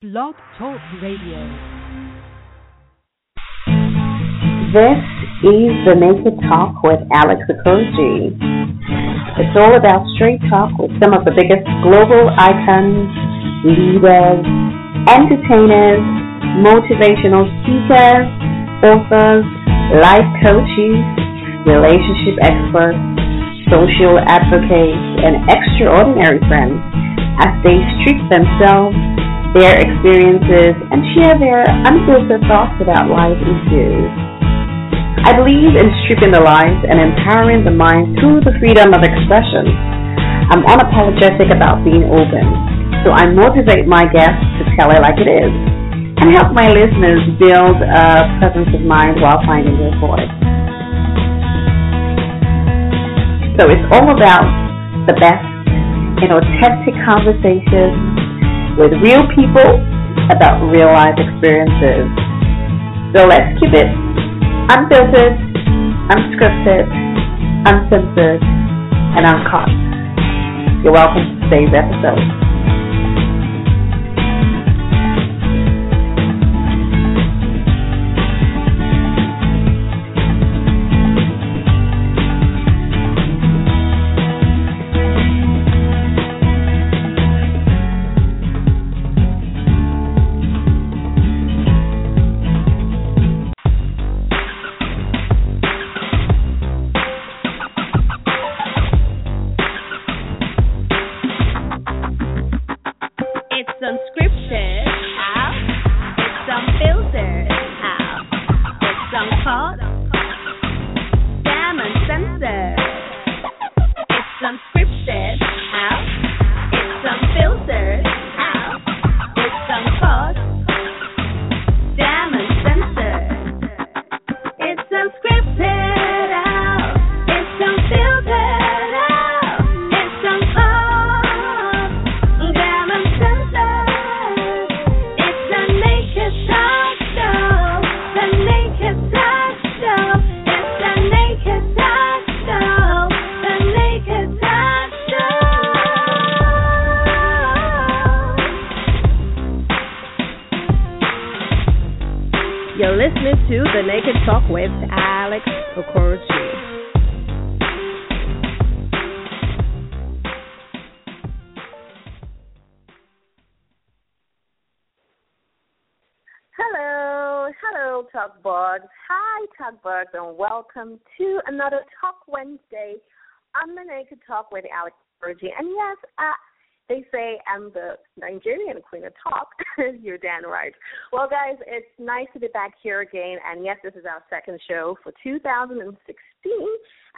Blog Talk Radio. This is the Naked Talk with Alex Okoroji. It's all about straight talk with some of the biggest global icons, leaders, entertainers, motivational speakers, authors, life coaches, relationship experts, social advocates, and extraordinary friends as they strip themselves their experiences, and share their unfiltered thoughts about life issues. I believe in stripping the lies and empowering the mind through the freedom of expression. I'm unapologetic about being open, so I motivate my guests to tell it like it is and help my listeners build a presence of mind while finding their voice. So it's all about the best in authentic conversations with real people about real life experiences. So let's keep it unfiltered, unscripted, uncensored, and uncut. You're welcome to today's episode. Welcome to another Talk Wednesday on the Naked Talk with Alex Okoroji. And yes, uh, they say I'm the Nigerian queen of talk. You're damn right. Well, guys, it's nice to be back here again. And yes, this is our second show for 2016.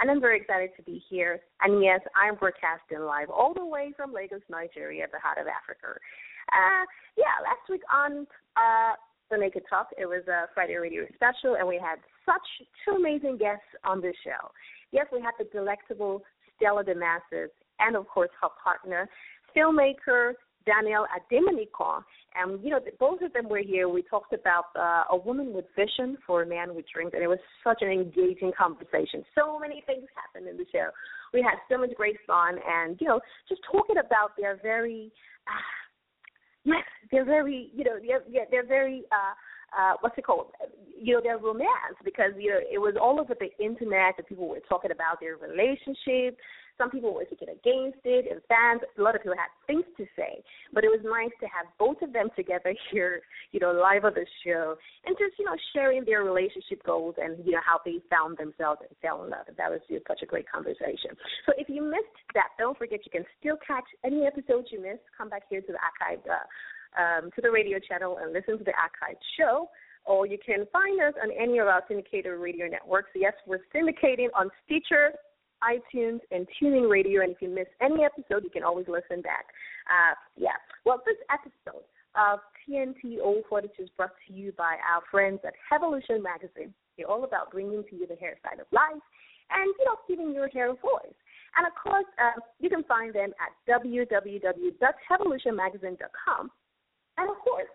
And I'm very excited to be here. And yes, I'm broadcasting live all the way from Lagos, Nigeria, the heart of Africa. Uh, yeah, last week on uh, the Naked Talk. It was a Friday radio special, and we had such two amazing guests on this show. Yes, we had the delectable Stella Damasus, and of course her partner, filmmaker Daniel Ademinokan. And you know, both of them were here. We talked about uh, a woman with vision for a man with dreams, and it was such an engaging conversation. So many things happened in the show. We had so much great fun, and you know, just talking about their very. Uh, yes, they're very, you know, they're, they're very, uh, uh, what's it called? You know, their romance because you know it was all over the internet that people were talking about their relationship, some people were speaking against it, and fans, a lot of people had things to say. But it was nice to have both of them together here, you know, live on the show, and just, you know, sharing their relationship goals and, you know, how they found themselves and fell in love. And that was just such a great conversation. So if you missed that, don't forget you can still catch any episodes you missed. Come back here to the archive, uh, um, to the radio channel and listen to the archived show or you can find us on any of our syndicated radio networks. Yes, we're syndicating on Stitcher, iTunes, and TuneIn Radio. And if you miss any episode, you can always listen back. Uh, yeah. Well, this episode of TNT 042 is brought to you by our friends at Evolution Magazine. They're all about bringing to you the hair side of life and, you know, giving your hair a voice. And of course, uh, you can find them at www.evolutionmagazine.com. And of course,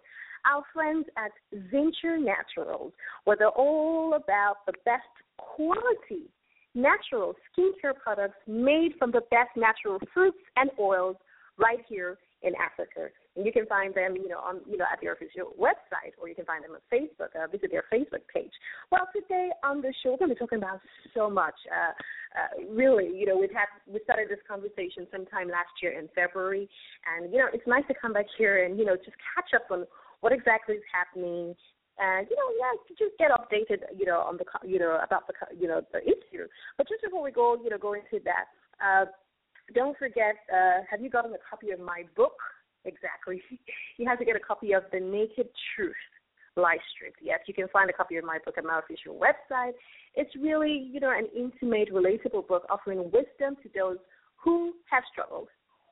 our friends at Venture Naturals, where they're all about the best quality natural skincare products made from the best natural fruits and oils right here in Africa. And you can find them, you know, on you know at their official website, or you can find them on Facebook. Uh, visit their Facebook page. Well, today on the show, we're going to be talking about so much. Uh, uh, really, you know, we've had we started this conversation sometime last year in February, and you know, it's nice to come back here and you know just catch up on what exactly is happening and you know, yeah, just get updated, you know, on the, you know, about the, you know, the issue. But just before we go, you know, go into that, uh, don't forget, uh, have you gotten a copy of my book? Exactly. you have to get a copy of The Naked Truth Live Stripped. Yes, you can find a copy of my book at my official website. It's really, you know, an intimate, relatable book offering wisdom to those who have struggled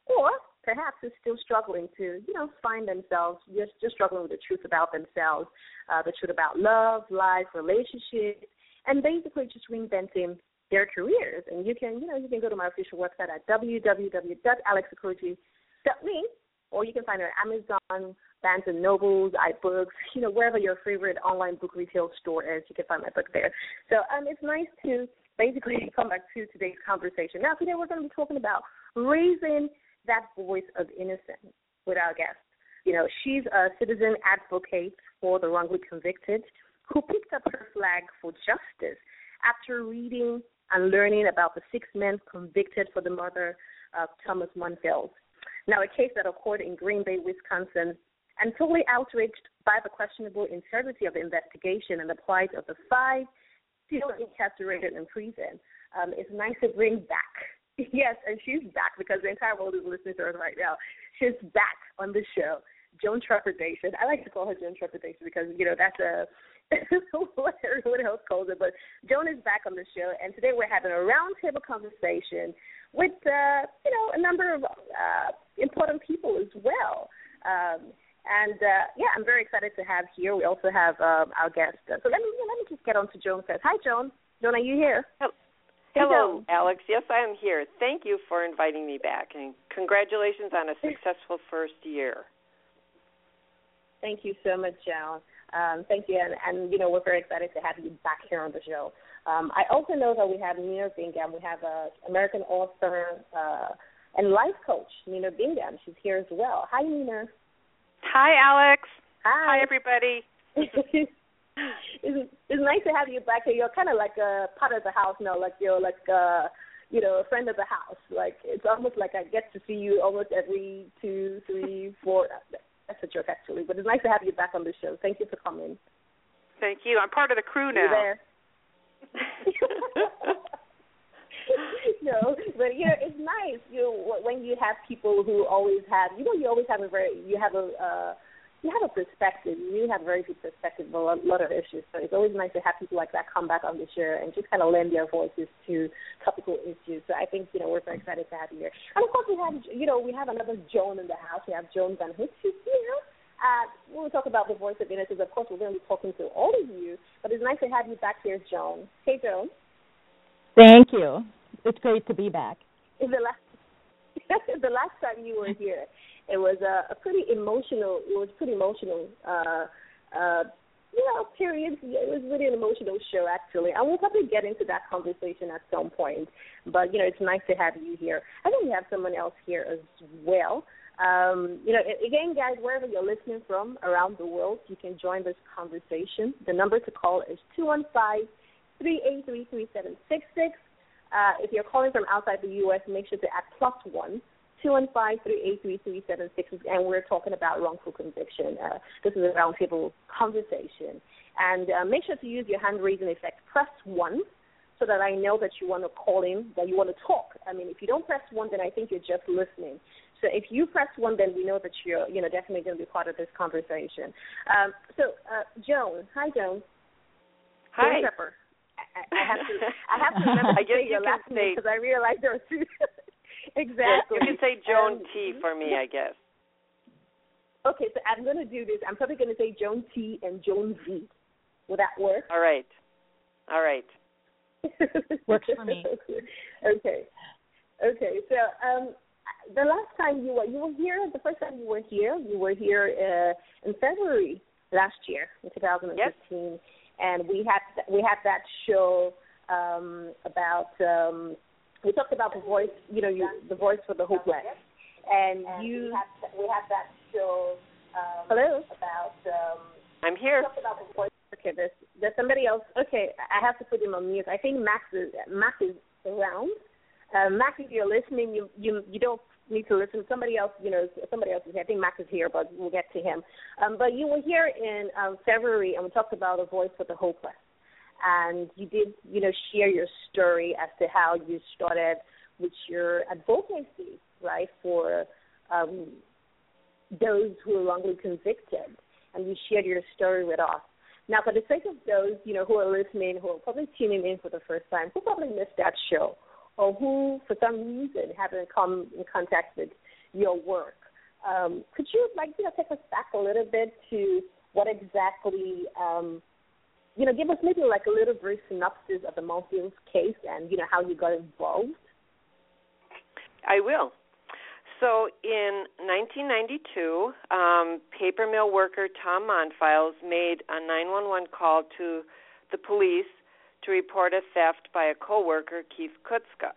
or perhaps is still struggling to, you know, find themselves, just just struggling with the truth about themselves, uh, the truth about love, life, relationships, and basically just reinventing their careers. And you can, you know, you can go to my official website at www.alexokoroji.me, or you can find it at Amazon, Barnes and Nobles, iBooks, you know, wherever your favorite online book retail store is, you can find my book there. So um, it's nice to basically come back to today's conversation. Now, today we're going to be talking about raising that voice of innocence with our guest. You know, she's a citizen advocate for the wrongly convicted who picked up her flag for justice after reading and learning about the six men convicted for the murder of Thomas Monfils. Now, a case that occurred in Green Bay, Wisconsin, and totally outraged by the questionable integrity of the investigation and the plight of the five still incarcerated in prison. Um, it's nice to bring back Yes, and she's back because the entire world is listening to her right now. She's back on the show. Joan Trepidation. I like to call her Joan Trepidation because, you know, that's a what everyone else calls it. But Joan is back on the show, and today we're having a roundtable conversation with, uh, you know, a number of uh, important people as well. Um, and uh, yeah, I'm very excited to have here. We also have um, our guest. So let me let me just get on to Joan first. Hi, Joan. Joan, are you here? Hello, Alex. Yes, I am here. Thank you for inviting me back, and congratulations on a successful first year. Thank you so much, Joan. Um, thank you, and, and, you know we're very excited to have you back here on the show. Um, I also know that we have Nina Bingham. We have an American author uh, and life coach, Nina Bingham. She's here as well. Hi, Nina. Hi, Alex. Hi. Hi, everybody. it's, it's nice to have you back here. You're kind of like a part of the house now, like you're like a, you know, a friend of the house. Like it's almost like I get to see you almost every two, three, four. That's a joke actually, but it's nice to have you back on the show. Thank you for coming. Thank you. I'm part of the crew now. You there? no, but you know it's nice. You know, when you have people who always have, you know, you always have a very, you have a. uh you have a perspective. You have a very good perspective on a lot of issues. So it's always nice to have people like that come back on the show and just kind of lend their voices to topical issues. So I think you know we're very excited to have you here. And of course we have you know we have another Joan in the house. We have Joan Van Houten who's here. Uh, when we talk about the voice of innocence, of course we're going to be talking to all of you. But it's nice to have you back here, Joan. Hey, Joan. Thank you. It's great to be back. the last the last time you were here, it was a, a pretty emotional. It was pretty emotional. Uh, uh, you know, period. It was really an emotional show, actually. And we'll probably get into that conversation at some point. But you know, it's nice to have you here. I think we have someone else here as well. Um, you know, again, guys, wherever you're listening from around the world, you can join this conversation. The number to call is two one five three eight three three seven six six. Uh, if you're calling from outside the U.S., make sure to add plus one 215-383-3766, and we're talking about wrongful conviction. Uh, this is a roundtable conversation. And uh, make sure to use your hand raising effect. Press 1 so that I know that you want to call in, that you want to talk. I mean, if you don't press 1, then I think you're just listening. So if you press 1, then we know that you're, you know, definitely going to be part of this conversation. Um, so, uh, Joan. Hi, Joan. Hi. Joan I, I have to I have to remember to say your last name because I realized there were two. exactly. You can say Joan um, T for me, I guess. Okay, so I'm going to do this. I'm probably going to say Joan T and Joan Z. Will that work? All right. All right. Works for me. okay. Okay. So um, the last time you were you were here, the first time you were here, you were here uh, in February last year, in 2015, yes. and we had we had that show um, about um, we talked about the voice, you know, you, the voice for the hopeless, and, and you. We have, we have that show. Um, Hello. About. Um, I'm here. About the voice. Okay, there's there's somebody else. Okay, I have to put him on mute. I think Max is Max is around. Uh, Max, if you're listening, you you you don't need to listen. Somebody else, you know, somebody else is here. I think Max is here, but we'll get to him. Um, but you were here in um, February, and we talked about a voice for the hopeless. And you did, you know, share your story as to how you started with your advocacy, right, for um, those who are wrongly convicted. And you shared your story with us. Now, for the sake of those, you know, who are listening, who are probably tuning in for the first time, who probably missed that show, or who, for some reason, haven't come in contact with your work, um, could you, like, you know, take us back a little bit to what exactly, um, you know, give us maybe like a little brief synopsis of the Monfils case and, you know, how you got involved? I will. So in 1992, um, paper mill worker Tom Monfils made a 911 call to the police to report a theft by a coworker, Keith Kutska.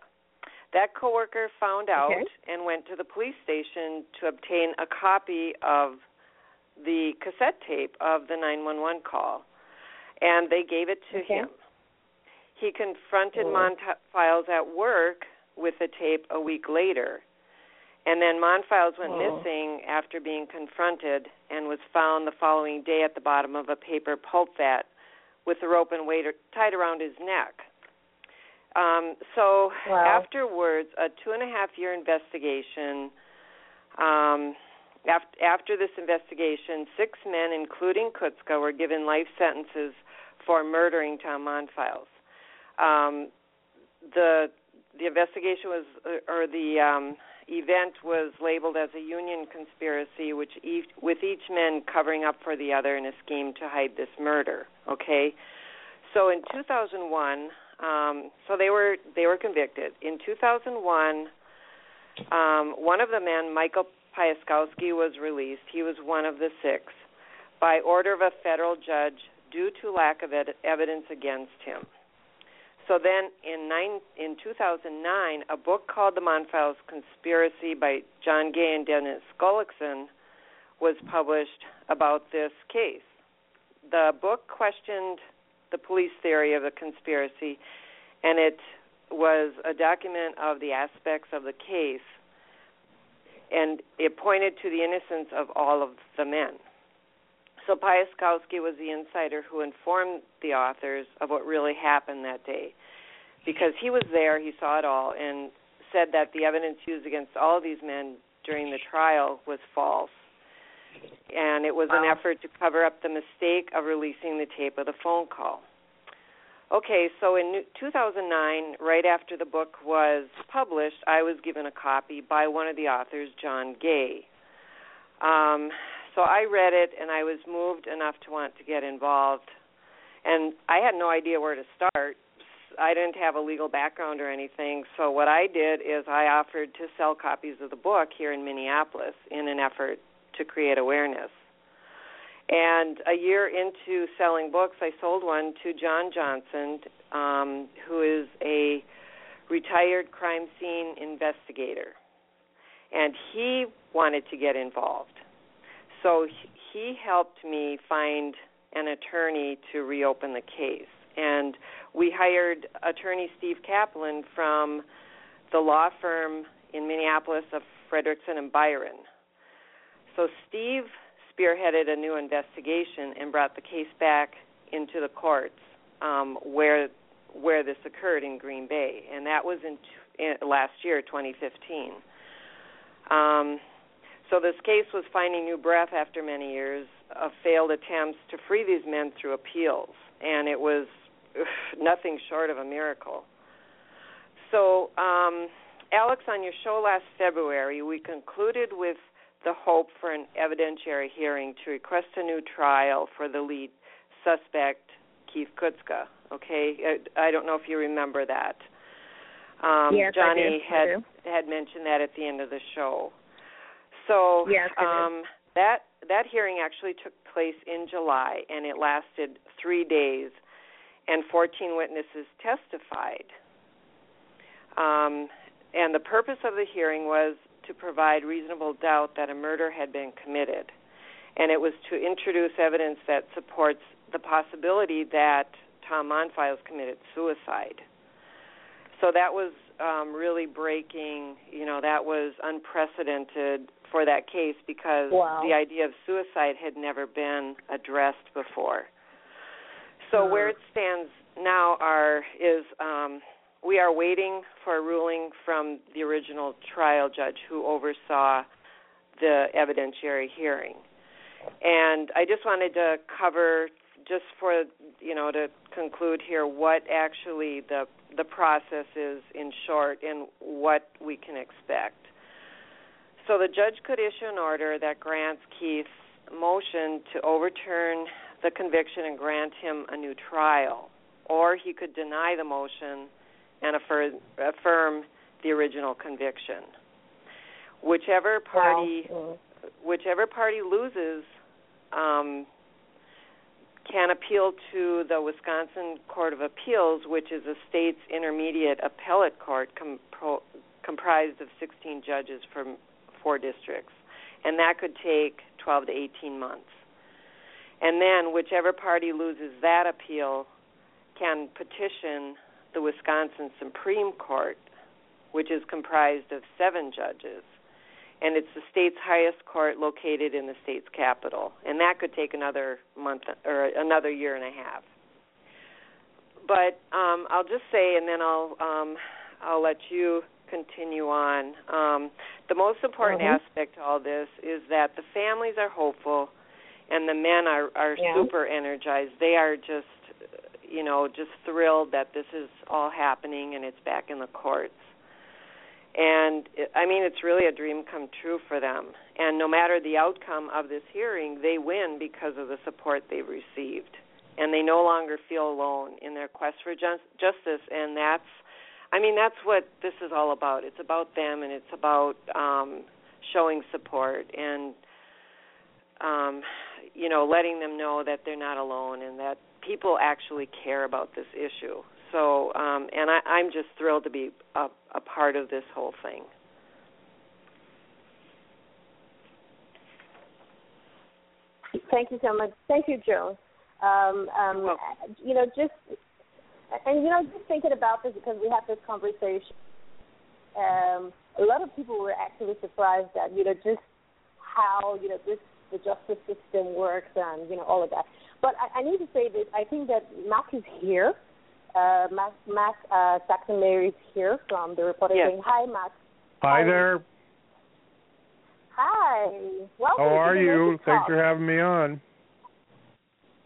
That coworker found out okay. and went to the police station to obtain a copy of the cassette tape of the 911 call, and they gave it to okay. him. He confronted oh. Monfils at work with the tape a week later and then Monfils went oh. missing after being confronted and was found the following day at the bottom of a paper pulp vat with a rope and weight tied around his neck. Um, so wow. afterwards, a two and a half year investigation. Um, after, after this investigation, six men, including Kutska, were given life sentences for murdering Tom Monfils. Um, the the investigation was, uh, or the um, event was labeled as a union conspiracy, which each, with each man covering up for the other in a scheme to hide this murder. Okay, so in 2001, um, so they were they were convicted. In 2001, um, one of the men, Michael Piaskowski, was released. He was one of the six by order of a federal judge due to lack of ed- evidence against him. So then in nine in 2009, a book called The Monfils Conspiracy by John Gay and Dennis Gullikson was published about this case. The book questioned the police theory of the conspiracy, and it was a document of the aspects of the case, and it pointed to the innocence of all of the men. So Piaskowski was the insider who informed the authors of what really happened that day. Because he was there, he saw it all, and said that the evidence used against all of these men during the trial was false. And it was wow. an effort to cover up the mistake of releasing the tape of the phone call. Okay, so in 2009, right after the book was published, I was given a copy by one of the authors, John Gay. Um, so I read it and I was moved enough to want to get involved. And I had no idea where to start. I didn't have a legal background or anything. So what I did is I offered to sell copies of the book here in Minneapolis in an effort to create awareness. And a year into selling books, I sold one to John Johnson, um, who is a retired crime scene investigator. And he wanted to get involved. So he helped me find an attorney to reopen the case. And we hired attorney Steve Kaplan from the law firm in Minneapolis of Fredrikson and Byron. So Steve spearheaded a new investigation and brought the case back into the courts um, where where this occurred in Green Bay, and that was in, in last year, 2015. Um, so this case was finding new breath after many years of failed attempts to free these men through appeals, and it was nothing short of a miracle. So, um, Alex, on your show last February, we concluded with the hope for an evidentiary hearing to request a new trial for the lead suspect, Keith Kutska. Okay, I don't know if you remember that. Um, yes, Johnny I do. had I had mentioned that at the end of the show. So yes, um, that that hearing actually took place in July, and it lasted three days, and 14 witnesses testified. Um, and the purpose of the hearing was to provide reasonable doubt that a murder had been committed. And it was to introduce evidence that supports the possibility that Tom Monfils committed suicide. So that was um, really breaking, you know, that was unprecedented for that case because wow. the idea of suicide had never been addressed before. So hmm. where it stands now are is um, we are waiting for a ruling from the original trial judge who oversaw the evidentiary hearing. And I just wanted to cover just for you know to conclude here what actually the the process is in short and what we can expect. So the judge could issue an order that grants Keith's motion to overturn the conviction and grant him a new trial, or he could deny the motion and affirm, affirm the original conviction. Whichever party, wow. whichever party loses, um, can appeal to the Wisconsin Court of Appeals, which is a state's intermediate appellate court comprised of 16 judges from four districts, and that could take 12 to 18 months. And then, whichever party loses that appeal can petition the Wisconsin Supreme Court, which is comprised of seven judges, and it's the state's highest court located in the state's capital, and that could take another month or another year and a half. But um, I'll just say, and then I'll um, I'll let you continue on. Um, the most important mm-hmm. aspect to all this is that the families are hopeful, and the men are are yeah. super energized. They are just you know just thrilled that this is all happening and it's back in the courts and it, I mean it's really a dream come true for them. And no matter the outcome of this hearing, they win because of the support they've received, and they no longer feel alone in their quest for just, justice. And that's, I mean, that's what this is all about. It's about them, and it's about um, showing support and, um, you know, letting them know that they're not alone and that people actually care about this issue. So, um, and I, I'm just thrilled to be a, a part of this whole thing. Thank you so much. Thank you, Joan. Um, um, you know, just and you know, just thinking about this because we had this conversation. Um, a lot of people were actually surprised that you know just how you know this the justice system works and you know all of that. But I, I need to say this. I think that Mac is here uh, Mac, Mac uh, Saxenmeyer's here from the reporter yes. saying, Hi, Mac. Hi, Hi there. Hi. Welcome. How are you? Thanks for having me on.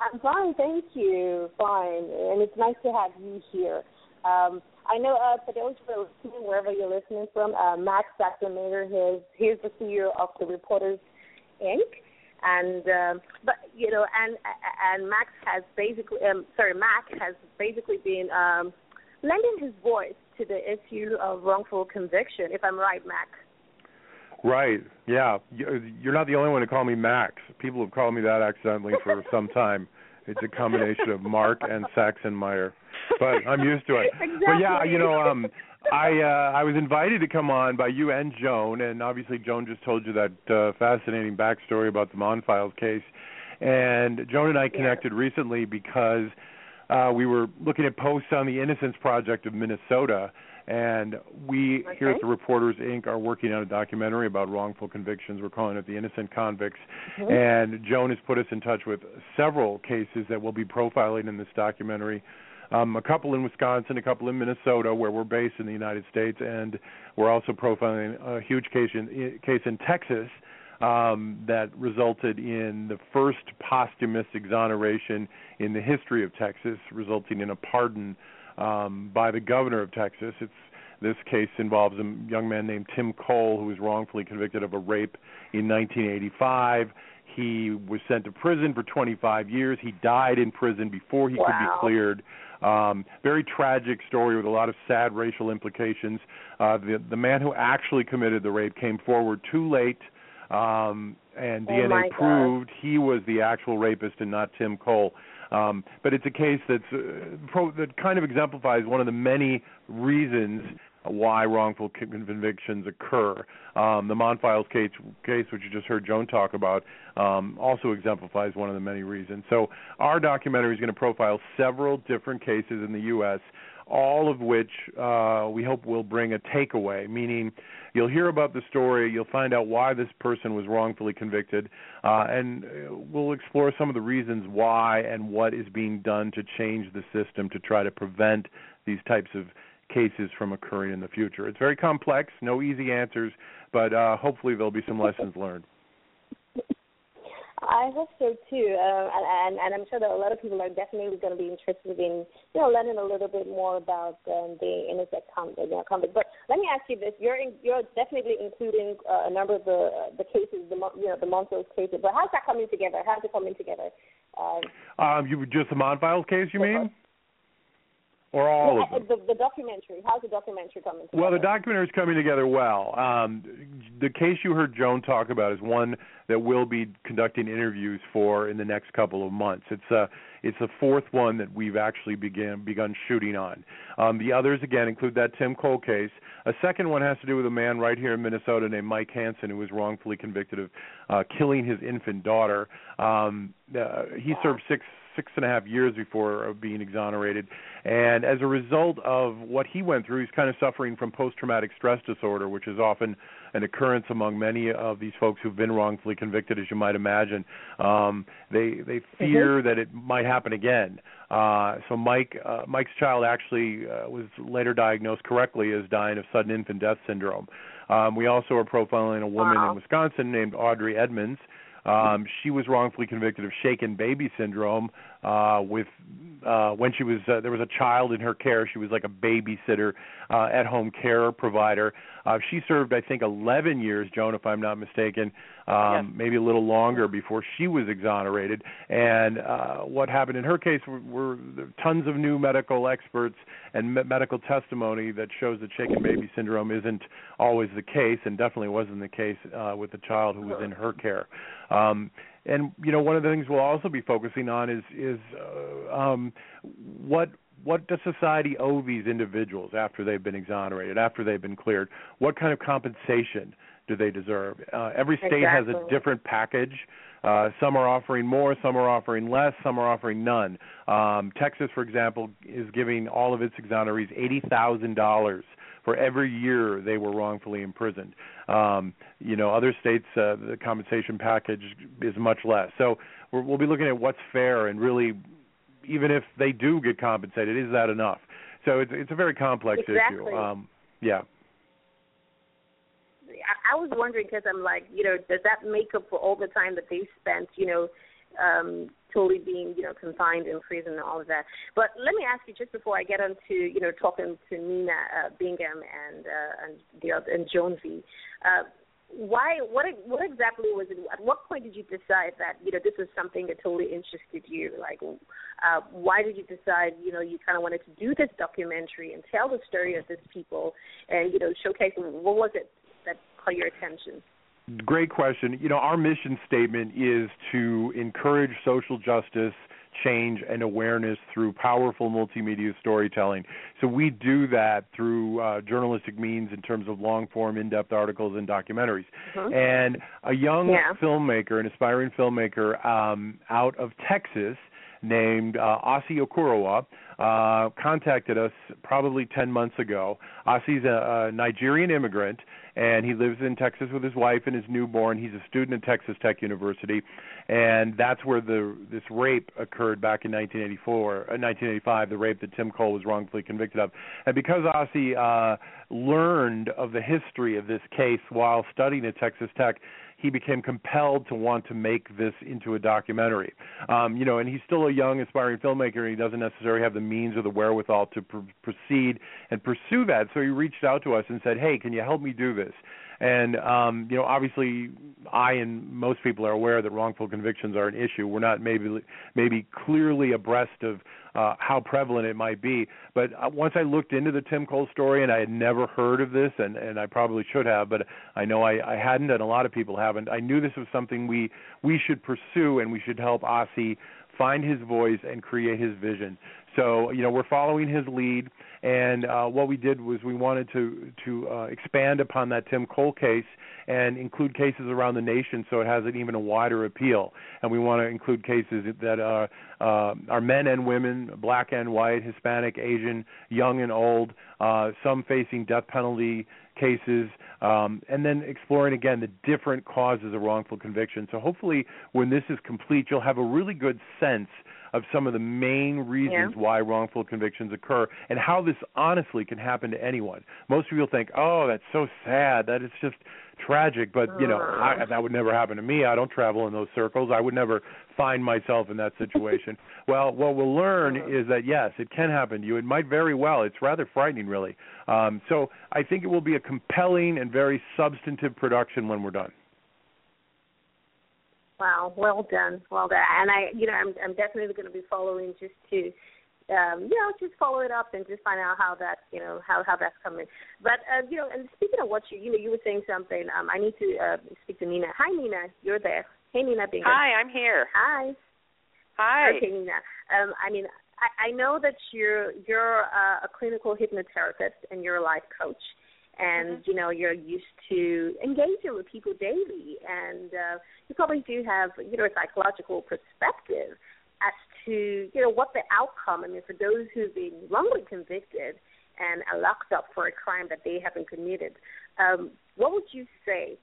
I'm fine, thank you. Fine. And it's nice to have you here. Um, I know uh, for those who are listening, wherever you're listening from, uh, Max Saxenmeyer, he's, he's the CEO of the Reporters Inc and um, but you know, and and Max has basically, um, sorry, Mac has basically been um, lending his voice to the issue of wrongful conviction. If I'm right, Mac. Right. Yeah. You're not the only one to call me Max. People have called me that accidentally for some time. It's a combination of Mark and Saxenmeyer, but I'm used to it. Exactly. But yeah, you know, um, I uh, I was invited to come on by you and Joan, and obviously Joan just told you that uh, fascinating backstory about the Monfils case. And Joan and I connected yeah. recently because uh, we were looking at posts on the Innocence Project of Minnesota, and we okay. here at the Reporters Inc. are working on a documentary about wrongful convictions. We're calling it the Innocent Convicts, mm-hmm. and Joan has put us in touch with several cases that we'll be profiling in this documentary um, a couple in Wisconsin, a couple in Minnesota, where we're based in the United States, and we're also profiling a huge case in case in Texas um, that resulted in the first posthumous exoneration in the history of Texas, resulting in a pardon um, by the governor of Texas. It's this case involves a young man named Tim Cole who was wrongfully convicted of a rape in 1985. He was sent to prison for 25 years. He died in prison before he wow. could be cleared. Um, very tragic story with a lot of sad racial implications. Uh, the the man who actually committed the rape came forward too late, um, and oh DNA God. proved he was the actual rapist and not Tim Cole. Um, but it's a case that's uh, pro- that kind of exemplifies one of the many reasons why wrongful convictions occur. Um, the Monfils case, case, which you just heard Joan talk about, um, also exemplifies one of the many reasons. So our documentary is going to profile several different cases in the U.S all of which uh, we hope will bring a takeaway, meaning you'll hear about the story, you'll find out why this person was wrongfully convicted, uh, and we'll explore some of the reasons why and what is being done to change the system to try to prevent these types of cases from occurring in the future. It's very complex, no easy answers, but uh, hopefully there'll be some lessons learned. I hope so too, uh, and and I'm sure that a lot of people are definitely going to be interested in you know learning a little bit more about um, the innocent con- you know, convict. But let me ask you this: you're in, you're definitely including uh, a number of the the cases, the you know the Montrose cases. But how's that coming together? How's it coming together? Um, um you just the Monfils case, you mean? Or all yeah, of them? The, the documentary. How's the documentary coming together? Well, the documentary is coming together well. Um, the case you heard Joan talk about is one that we'll be conducting interviews for in the next couple of months. It's a it's the fourth one that we've actually began begun shooting on. Um, the others again include that Tim Cole case. A second one has to do with a man right here in Minnesota named Mike Hansen who was wrongfully convicted of uh, killing his infant daughter. Um, uh, he served six six and a half years before being exonerated. And as a result of what he went through, he's kind of suffering from post traumatic stress disorder, which is often an occurrence among many of these folks who've been wrongfully convicted, as you might imagine. Um, they they fear mm-hmm. that it might happen again. Uh, so Mike uh, Mike's child actually uh, was later diagnosed correctly as dying of sudden infant death syndrome. Um, we also are profiling a woman wow. in Wisconsin named Audrey Edmunds um, she was wrongfully convicted of shaken baby syndrome uh, with uh, when she was uh, there was a child in her care. She was like a babysitter, uh, at home care provider. Uh, she served, I think, 11 years, Joan, if I'm not mistaken, um, yes. maybe a little longer before she was exonerated. And uh, what happened in her case were, were tons of new medical experts and me- medical testimony that shows that shaken baby syndrome isn't always the case, and definitely wasn't the case uh, with the child who was in her care. Um, and you know, one of the things we'll also be focusing on is is uh, um, what what does society owe these individuals after they've been exonerated, after they've been cleared? What kind of compensation do they deserve? Uh, every state exactly. has a different package. Uh, some are offering more, some are offering less, some are offering none. Um, Texas, for example, is giving all of its exonerees eighty thousand dollars for every year they were wrongfully imprisoned. Um, you know, other states uh, the compensation package is much less. So we will be looking at what's fair and really even if they do get compensated, is that enough? So it's it's a very complex exactly. issue. Um, yeah. I was wondering because I'm like, you know, does that make up for all the time that they spent, you know, um, totally being, you know, confined in prison and all of that? But let me ask you just before I get into, you know, talking to Nina uh, Bingham and uh, and the other, and Jonesy. Uh, why what what exactly was it at what point did you decide that you know this is something that totally interested you like uh why did you decide you know you kind of wanted to do this documentary and tell the story of these people and you know showcase what was it that caught your attention great question you know our mission statement is to encourage social justice change and awareness through powerful multimedia storytelling. So we do that through uh, journalistic means in terms of long form, in depth articles and documentaries. Mm-hmm. And a young yeah. filmmaker, an aspiring filmmaker um, out of Texas named uh, Okorowa uh, contacted us probably 10 months ago. Asi's a, a Nigerian immigrant, and he lives in Texas with his wife and his newborn. He's a student at Texas Tech University, and that's where the this rape occurred back in 1984, uh, 1985. The rape that Tim Cole was wrongfully convicted of, and because Asi uh, learned of the history of this case while studying at Texas Tech, he became compelled to want to make this into a documentary. Um, you know, and he's still a young, aspiring filmmaker, he doesn't necessarily have the means or the wherewithal to pr- proceed and pursue that. So he reached out to us and said, "Hey, can you help me do this?" And um, you know, obviously, I and most people are aware that wrongful convictions are an issue. We're not maybe maybe clearly abreast of uh, how prevalent it might be. But uh, once I looked into the Tim Cole story, and I had never heard of this, and and I probably should have, but I know I, I hadn't, and a lot of people haven't. I knew this was something we we should pursue, and we should help Asi find his voice and create his vision. So, you know, we're following his lead, And uh, what we did was we wanted to to uh, expand upon that Tim Cole case and include cases around the nation, so it has an even a wider appeal. And we want to include cases that are uh, are men and women, black and white, Hispanic, Asian, young and old, uh, some facing death penalty cases, um, and then exploring again the different causes of wrongful conviction. So hopefully, when this is complete, you'll have a really good sense of some of the main reasons Yeah. why wrongful convictions occur and how this honestly can happen to anyone. Most people think, "Oh, that's so sad. That is just tragic." But you know, I, that would never happen to me. I don't travel in those circles. I would never find myself in that situation. well, what we'll learn is that yes, it can happen to you. It might very well. It's rather frightening, really. Um, so I think it will be a compelling and very substantive production when we're done. Wow, well done, well done. And I, you know, I'm I'm definitely going to be following just to, um, you know, just follow it up and just find out how that, you know, how how that's coming. But uh, you know, and speaking of what you, you know, you were saying something. Um, I need to uh, speak to Nina. Hi, Nina, you're there. Hey, Nina Bingham. Hi, I'm here. Hi. Hi. Okay, Nina. Um, I mean, I, I know that you're you're uh, a clinical hypnotherapist and you're a life coach, and Mm-hmm. you know you're used to engaging with people daily, and uh, you probably do have you know a psychological perspective as to you know what the outcome. I mean, for those who've been wrongly convicted and are locked up for a crime that they haven't committed, um, what would you say?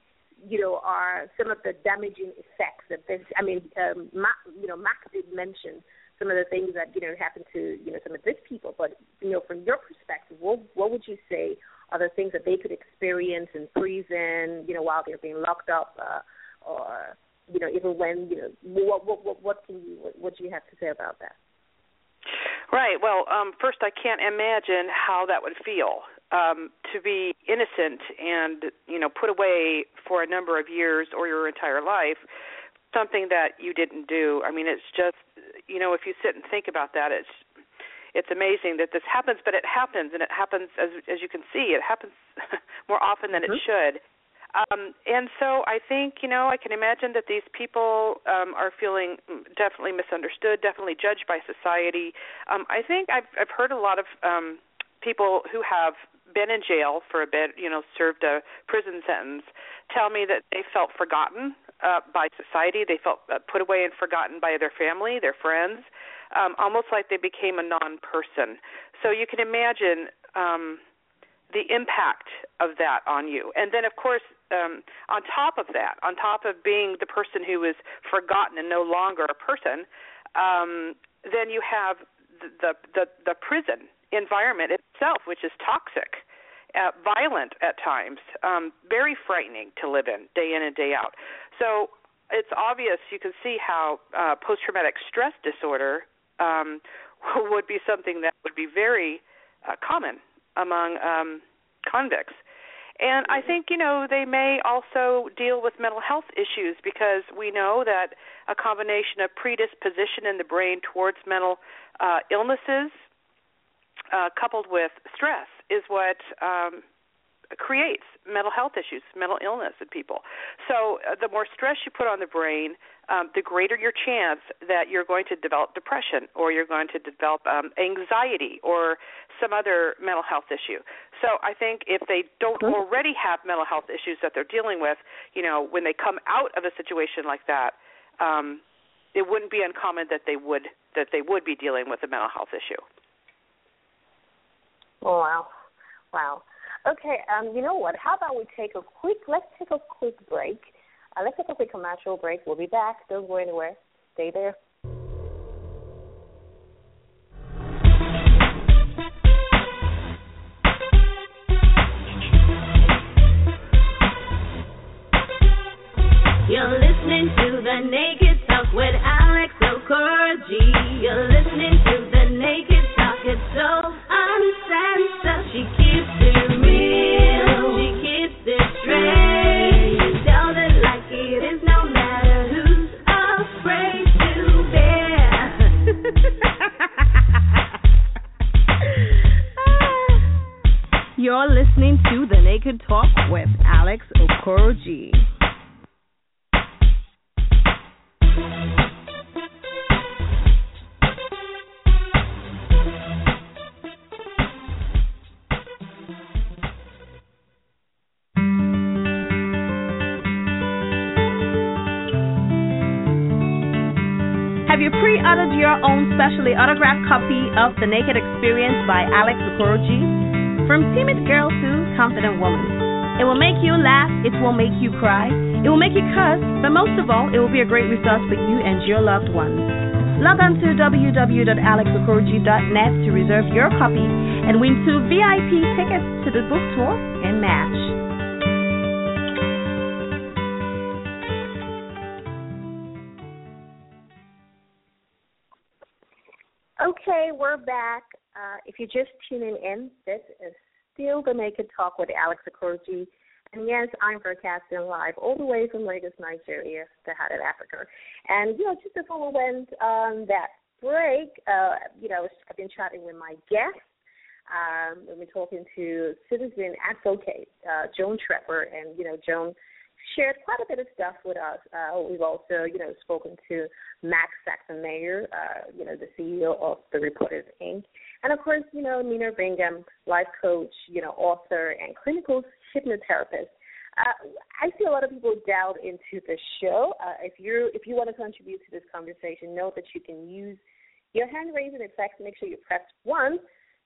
you know, are some of the damaging effects that this. I mean, um, Mac, you know, Mac did mention some of the things that you know happened to you know some of these people, but you know, from your perspective, what what would you say the things that they could experience in prison, you know, while they're being locked up, uh, or you know, even when you know, what what what, what can you what, what do you have to say about that? Right. Well, um, first, I can't imagine how that would feel um, to be innocent and you know put away for a number of years or your entire life something that you didn't do. I mean, it's just you know if you sit and think about that, it's it's amazing that this happens, but it happens, and it happens as as you can see, it happens more often than Mhm. it should. Um, and so I think, you know, I can imagine that these people um, are feeling definitely misunderstood, definitely judged by society. Um, I think I've I've heard a lot of um, people who have been in jail for a bit, you know, served a prison sentence, tell me that they felt forgotten uh, by society. They felt uh, put away and forgotten by their family, their friends, um, almost like they became a non-person. So you can imagine. Um, the impact of that on you. And then, of course, um, on top of that, on top of being the person who is forgotten and no longer a person, um, then you have the, the the prison environment itself, which is toxic, uh, violent at times, um, very frightening to live in day in and day out. So it's obvious you can see how uh, post-traumatic stress disorder um, would be something that would be very uh, common among um, convicts. And I think, you know, they may also deal with mental health issues because we know that a combination of predisposition in the brain towards mental uh, illnesses uh, coupled with stress is what um, creates mental health issues, mental illness in people. So uh, the more stress you put on the brain, um, the greater your chance that you're going to develop depression or you're going to develop um, anxiety or some other mental health issue. So I think if they don't already have mental health issues that they're dealing with, you know, when they come out of a situation like that, um, it wouldn't be uncommon that they would that they would be dealing with a mental health issue. Oh, wow, wow. Okay, um, you know what? How about we take a quick? Let's take a quick break. Uh, let's take a quick commercial break. We'll be back. Don't go anywhere. Stay there. You're listening to the Naked Talk with Alex Okoroji. You're listening Naked Experience by Alex Okoroji, from timid girl to confident woman, it will make you laugh, it will make you cry, it will make you cuss, but most of all, it will be a great resource for you and your loved ones. Log on to www.alexokoroji.net to reserve your copy and win two VIP tickets to the book tour and match. You're just tuning in, this is still the Naked Talk with Alex Okoroji. And yes, I'm broadcasting live all the way from Lagos, Nigeria, heart of Africa. And, you know, just before we went on that break, uh, you know, I've been chatting with my guests. Um, we've been talking to citizen advocate uh, Joan Treppa, and, you know, Joan shared quite a bit of stuff with us. Uh, we've also, you know, spoken to Max Saxenmeyer, uh, you know, the CEO of the Reporters Inc. And of course, you know, Nina Bingham, life coach, you know, author and clinical hypnotherapist. Uh, I see a lot of people dialed into the show. Uh, if you if you want to contribute to this conversation, know that you can use your hand raising effect. Make sure you press one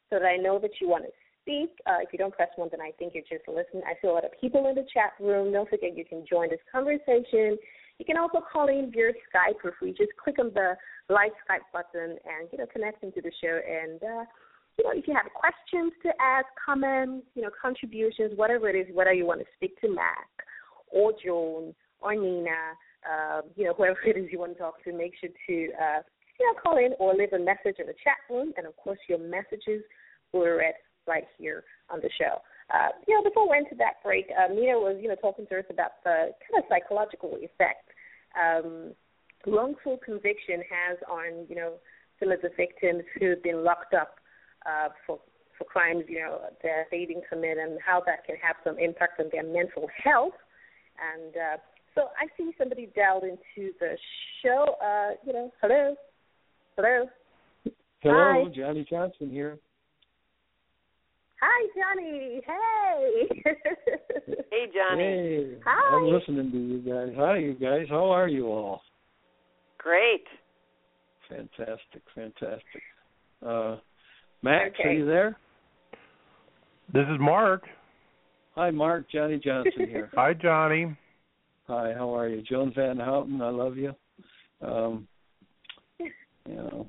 so that I know that you want to speak. Uh, if you don't press one, then I think you're just listening. I see a lot of people in the chat room. Don't forget you can join this conversation. You can also call in via Skype for free. Just click on the live Skype button and you know connect into the show. And uh, you know if you have questions to ask, comments, you know contributions, whatever it is, whether you want to speak to Mac or Joan or Nina, uh, you know whoever it is you want to talk to, make sure to uh, you know call in or leave a message in the chat room. And of course your messages were read right here on the show. Uh, you know, before we went to that break, Nina was, you know, talking to us about the kind of psychological effect um, wrongful conviction has on, you know, some of the victims who've been locked up uh, for for crimes, you know, that they didn't commit, and how that can have some impact on their mental health. And uh, so I see somebody dialed into the show. Uh, you know, hello, hello. Hello, Hi. Johnny Johnson here. Hi, Johnny. Hey. Hey, Johnny. Hey, Hi. I'm listening to you guys. Hi, you guys. How are you all? Great. Fantastic, fantastic. Uh, Max, are you there? This is Mark. Hi, Mark. Johnny Johnson here. Hi, Johnny. Hi, how are you? Joan Van Houten, I love you. Um, you know,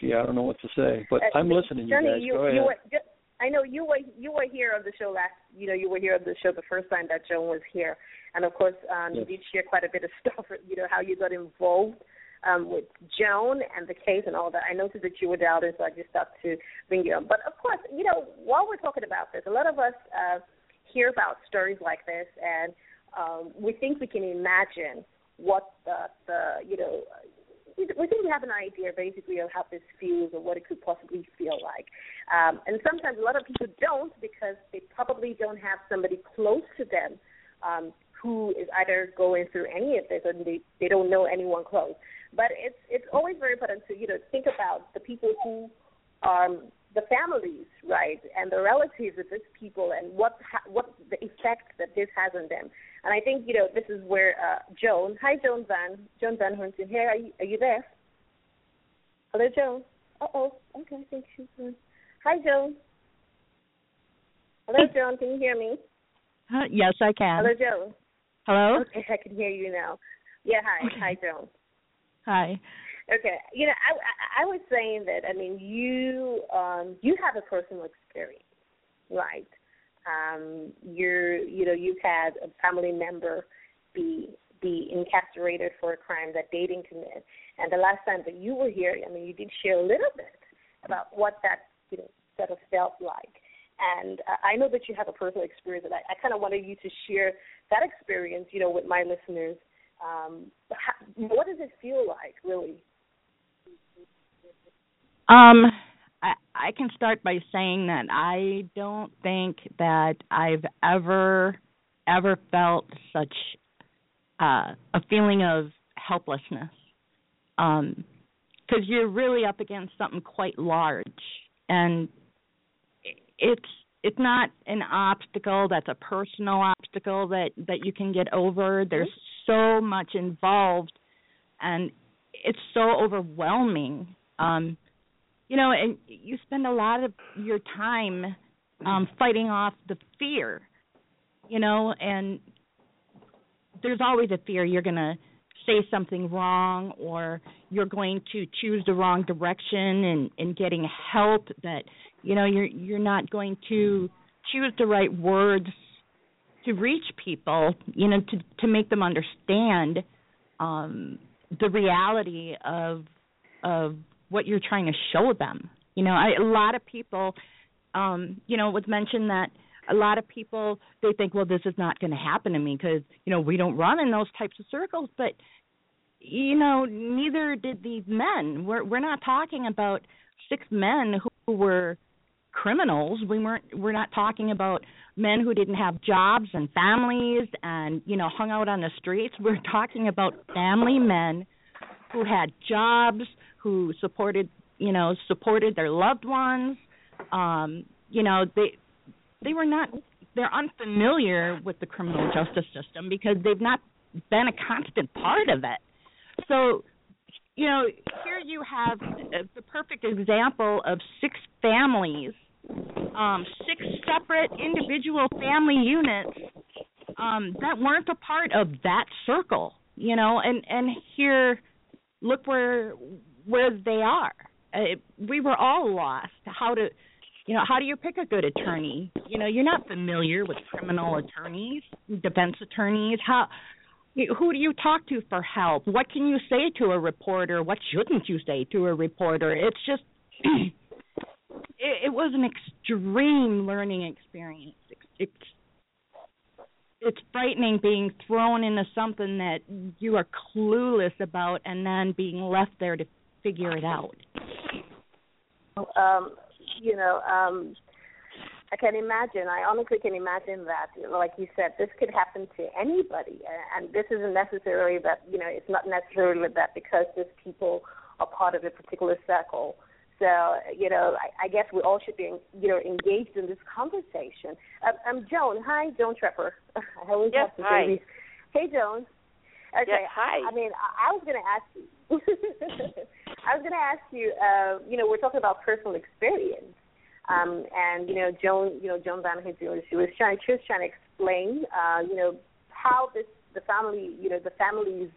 gee, I don't know what to say, but Uh, I'm listening. You guys, you, go you ahead. were. ju- I know you were you were here on the show last. You know, you were here on the show the first time that Joan was here, and of course, um, you did share quite a bit of stuff. You know how you got involved um, with Joan and the case and all that. I noticed that you were dialed in, so I just thought to bring you on. But of course, you know, while we're talking about this, a lot of us uh, hear about stories like this, and um, we think we can imagine what the the you know we think we have an idea basically of how this feels or what it could possibly feel like. Um, and sometimes a lot of people don't because they probably don't have somebody close to them um, who is either going through any of this or they, they don't know anyone close. But it's it's always very important to you know think about the people who um, the families, right, and the relatives of these people, and what ha- what the effect that this has on them. And I think you know this is where uh, Joan, hi Joan Van, Joan Van Hornton here. Are you are you there? Hello, Joan. Uh oh. Okay, I think she's. Hi, Joan. Hello, Joan. Can you hear me? Huh? Yes, I can. Hello, Joan. Hello? Okay, I can hear you now. Yeah, hi, Okay. hi, Joan. Hi. Okay, you know, I, I I was saying that I mean you um you have a personal experience, right? Um, you're you know you've had a family member be be incarcerated for a crime that they didn't commit, and the last time that you were here, I mean, you did share a little bit about what that you know sort of felt like. And uh, I know that you have a personal experience, and I, I kind of wanted you to share that experience, you know, with my listeners. Um, how, what does it feel like, really? Um, I, can start by saying that I don't think that I've ever, ever felt such uh, a feeling of helplessness. Um, because you're really up against something quite large, and it's it's not an obstacle that's a personal obstacle that that you can get over. There's so much involved, and it's so overwhelming. Um, you know, and you spend a lot of your time um fighting off the fear. You know, and there's always a fear you're going to say something wrong or you're going to choose the wrong direction and in getting help that you know you're you're not going to choose the right words to reach people you know to to make them understand um the reality of of what you're trying to show them. You know I, a lot of people um you know it was mentioned that a lot of people they think well this is not going to happen to me because you know we don't run in those types of circles but you know neither did these men. We're we're not talking about six men who were criminals. We weren't we're not talking about men who didn't have jobs and families and you know hung out on the streets. We're talking about family men who had jobs who supported you know supported their loved ones. Um you know they they were not they're unfamiliar with the criminal justice system because they've not been a constant part of it. So you know here you have the perfect example of six families um six separate individual family units um that weren't a part of that circle you know and and here look where where they are. Uh, we were all lost. How to you know how do you pick a good attorney? You know you're not familiar with criminal attorneys defense attorneys. How who do you talk to for help? What can you say to a reporter? What shouldn't you say to a reporter? It's just it, it was an extreme learning experience. It's, it's it's frightening being thrown into something that you are clueless about and then being left there to figure it out um you know, um I can imagine. I honestly can imagine that. Like you said, this could happen to anybody, and this isn't necessarily that. You know, it's not necessarily that because these people are part of a particular circle. So, you know, I, I guess we all should be, you know, engaged in this conversation. Um, I'm Joan. Hi, Joan Treppa. I always yes, have to hi. say these. Hey, Joan. Okay. Yes, hi. I mean, I, I was going to ask you. I was going to ask you. Uh, you know, we're talking about personal experience, um, and you know, Joan. You know, Joan Van Halen, she was trying. She was trying to explain. Uh, you know, how this the family. You know, the families.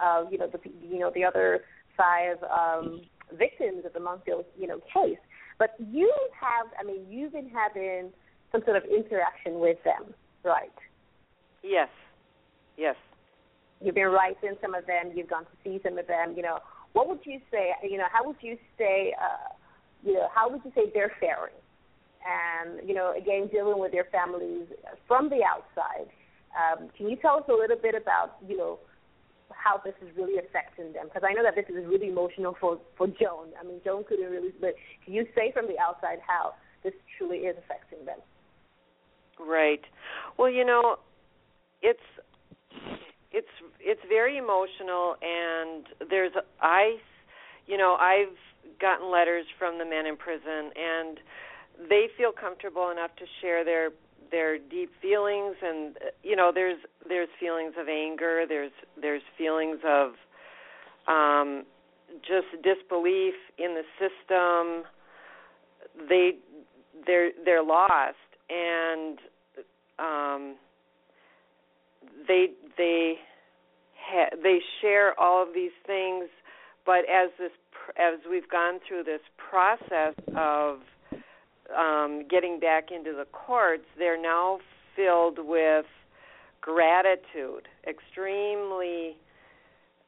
Uh, you know, the you know the other five um, victims of the Monfils. You know, case. But you have. I mean, you've been having some sort of interaction with them, right? Yes. Yes. You've been writing some of them. You've gone to see some of them. You know, what would you say? You know, how would you say? Uh, you know, how would you say they're faring? And you know, again, dealing with their families from the outside. Um, can you tell us a little bit about you know how this is really affecting them? Because I know that this is really emotional for for Joan. I mean, Joan couldn't really, but can you say from the outside how this truly is affecting them? Right. Well, you know, it's it's it's very emotional and there's I you know, I've gotten letters from the men in prison and they feel comfortable enough to share their their deep feelings and you know there's there's feelings of anger there's there's feelings of um just disbelief in the system. They they're they're lost and um they they ha- they share all of these things but as this as we've gone through this process of um getting back into the courts they're now filled with gratitude extremely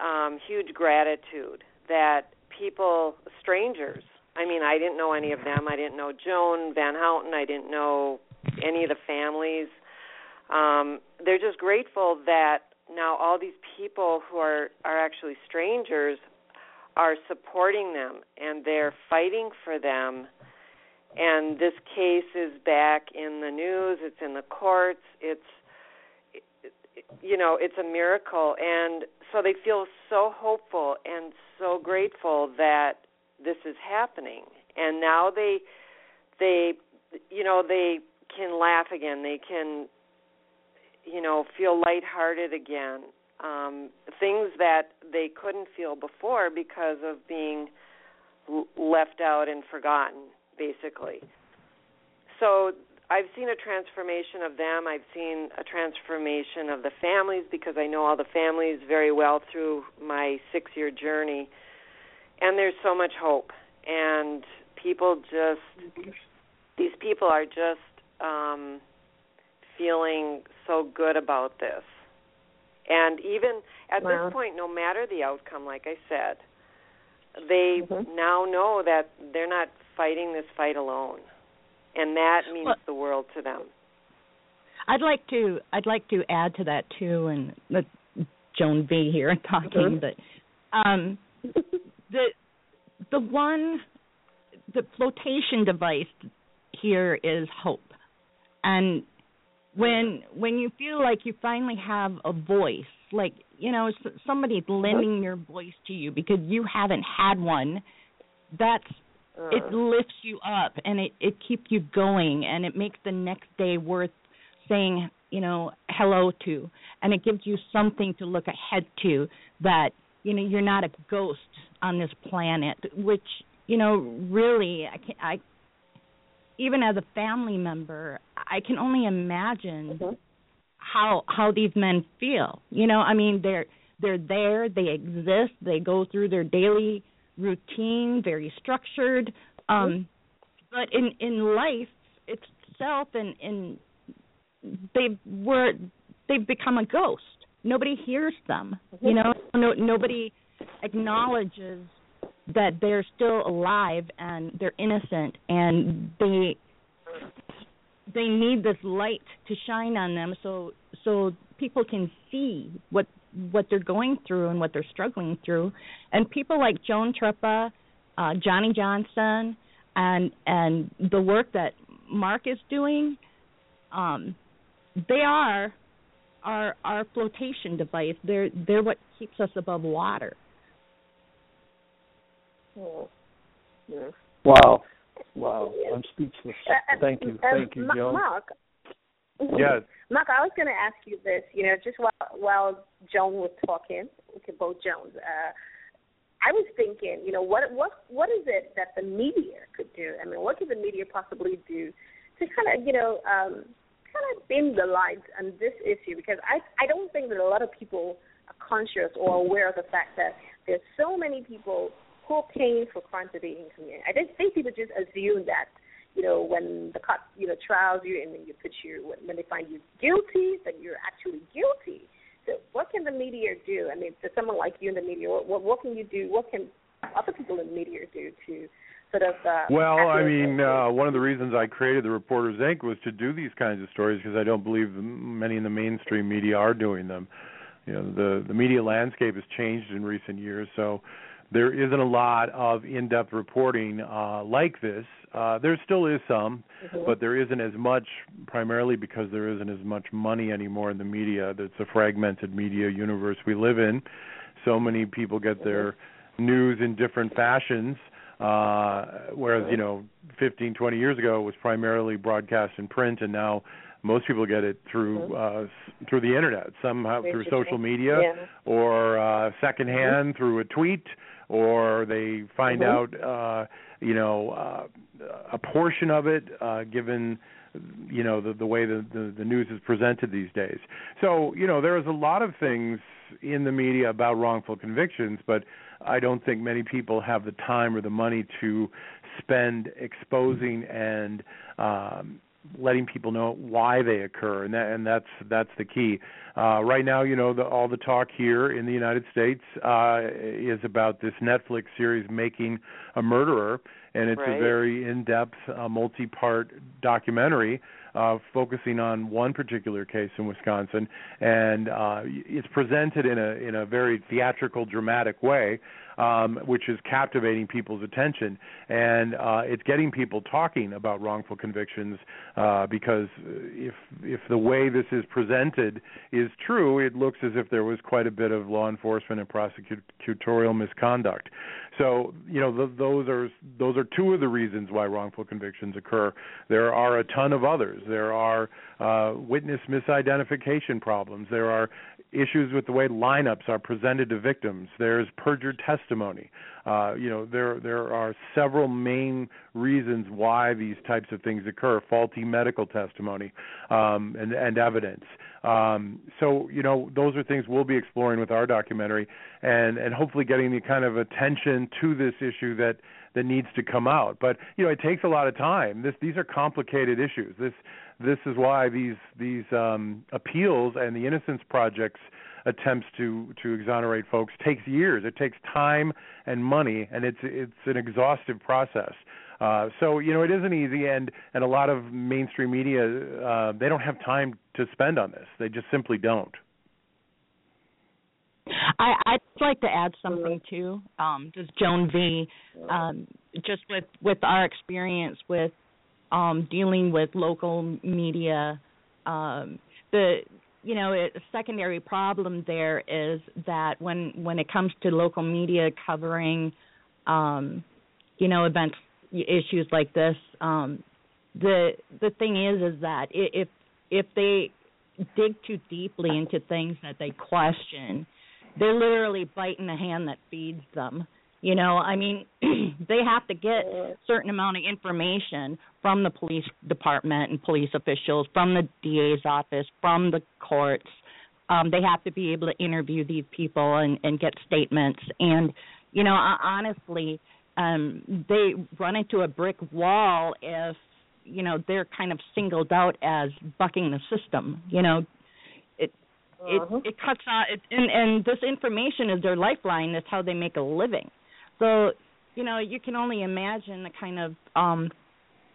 um huge gratitude that people strangers i mean i didn't know any of them. I didn't know joan van houten. I didn't know any of the families. Um they're just grateful that now all these people who are are actually strangers are supporting them and they're fighting for them. And this case is back in the news it's in the courts it's you know it's a miracle. And so they feel so hopeful and so grateful that this is happening. And now they they you know they can laugh again they can you know feel lighthearted again um, things that they couldn't feel before because of being l- left out and forgotten, basically. So I've seen a transformation of them. I've seen a transformation of the families because I know all the families very well through my six year journey. And there's so much hope. And people just, these people are just um, feeling so good about this. And even at wow. this point, no matter the outcome, like I said, they mm-hmm. now know that they're not fighting this fight alone and that means well, the world to them. I'd like to I'd like to add to that too, and let Joan V here talking, mm-hmm. but um, the the one the flotation device here is hope, and when when you feel like you finally have a voice, like you know somebody's lending their voice to you because you haven't had one, that's it Uh. lifts you up and it it keeps you going and it makes the next day worth saying you know hello to and it gives you something to look ahead to that you know you're not a ghost on this planet which you know really i can i even as a family member i can only imagine mm-hmm. how how these men feel you know i mean they're they're there they exist they go through their daily routine, very structured. Um, but in in life itself, and in they were they've become a ghost. Nobody hears them. You know, no, nobody acknowledges that they're still alive and they're innocent and they they need this light to shine on them so so people can see what what they're going through and what they're struggling through. And people like Joan Treppa, uh, Johnny Johnson, and and the work that Mark is doing, um, they are our our flotation device. They're they're what keeps us above water. Yeah. Wow. Wow. I'm speechless. Uh, Thank you. Thank you, Joan. Mark. Yes. Mark, I was going to ask you this. You know, just while while Joan was talking, okay, both Jones. Uh, I was thinking, you know, what what what is it that the media could do? I mean, what could the media possibly do to kind of, you know, um, kind of bend the light on this issue? Because I I don't think that a lot of people are conscious or aware of the fact that there's so many people who paying for crimes that they commit. I just think people just assume that you know, when the cop, you know, trials you and then you put you when they find you guilty, then you're actually guilty. So what can the media do? I mean, for someone like you in the media, what what can you do? What can other people in the media do to sort of? Uh, well, I mean, uh, one of the reasons I created the Reporters Inc. was to do these kinds of stories because I don't believe many in the mainstream media are doing them. You know, the the media landscape has changed in recent years, so there isn't a lot of in-depth reporting uh, like this. Uh, there still is some, mm-hmm. but there isn't as much, primarily because there isn't as much money anymore in the media. It's a fragmented media universe we live in. So many people get their mm-hmm. news in different fashions. Uh, whereas you know, 15, 20 years ago, it was primarily broadcast in print, and now most people get it through mm-hmm. uh, through the internet, somehow through social media, yeah. or uh, secondhand mm-hmm. through a tweet, or they find mm-hmm. out, uh, you know, uh, a portion of it, uh, given you know the the way the, the the news is presented these days. So you know there is a lot of things in the media about wrongful convictions, but I don't think many people have the time or the money to spend exposing and um, letting people know why they occur, and that and that's that's the key. Uh, right now, you know, the, all the talk here in the United States uh, is about this Netflix series making a murderer, and it's right. a very in-depth, uh, multi-part documentary uh, focusing on one particular case in Wisconsin, and uh, it's presented in a in a very theatrical, dramatic way, um, which is captivating people's attention, and uh, it's getting people talking about wrongful convictions uh, because if if the way this is presented is true, it looks as if there was quite a bit of law enforcement and prosecutorial misconduct. So you know th- those are those are two of the reasons why wrongful convictions occur. There are a ton of others. There are uh, witness misidentification problems. There are issues with the way lineups are presented to victims. There's perjured testimony. Uh, you know, there there are several main reasons why these types of things occur: faulty medical testimony um, and, and evidence. Um, so, you know, those are things we'll be exploring with our documentary, and and hopefully getting the kind of attention to this issue that that needs to come out. But you know, it takes a lot of time. This these are complicated issues. This this is why these these um, appeals and the Innocence Project's attempts to to exonerate folks takes years. It takes time and money, and it's it's an exhaustive process. Uh, so you know it isn't easy, and and a lot of mainstream media uh, they don't have time to spend on this. They just simply don't. I, I'd like to add something too. Um, just Joan V. Um, just with with our experience with um, dealing with local media, um, the you know a secondary problem there is that when when it comes to local media covering, um, you know, events issues like this, um, the the thing is is that if if they dig too deeply into things that they question they're literally biting the hand that feeds them. You know, I mean, they have to get a certain amount of information from the police department and police officials, from the DA's office, from the courts. Um, they have to be able to interview these people and, and get statements. And, you know, honestly, um, they run into a brick wall if, you know, they're kind of singled out as bucking the system. You know, it uh-huh. it cuts out it, and and this information is their lifeline that's how they make a living so you know you can only imagine the kind of um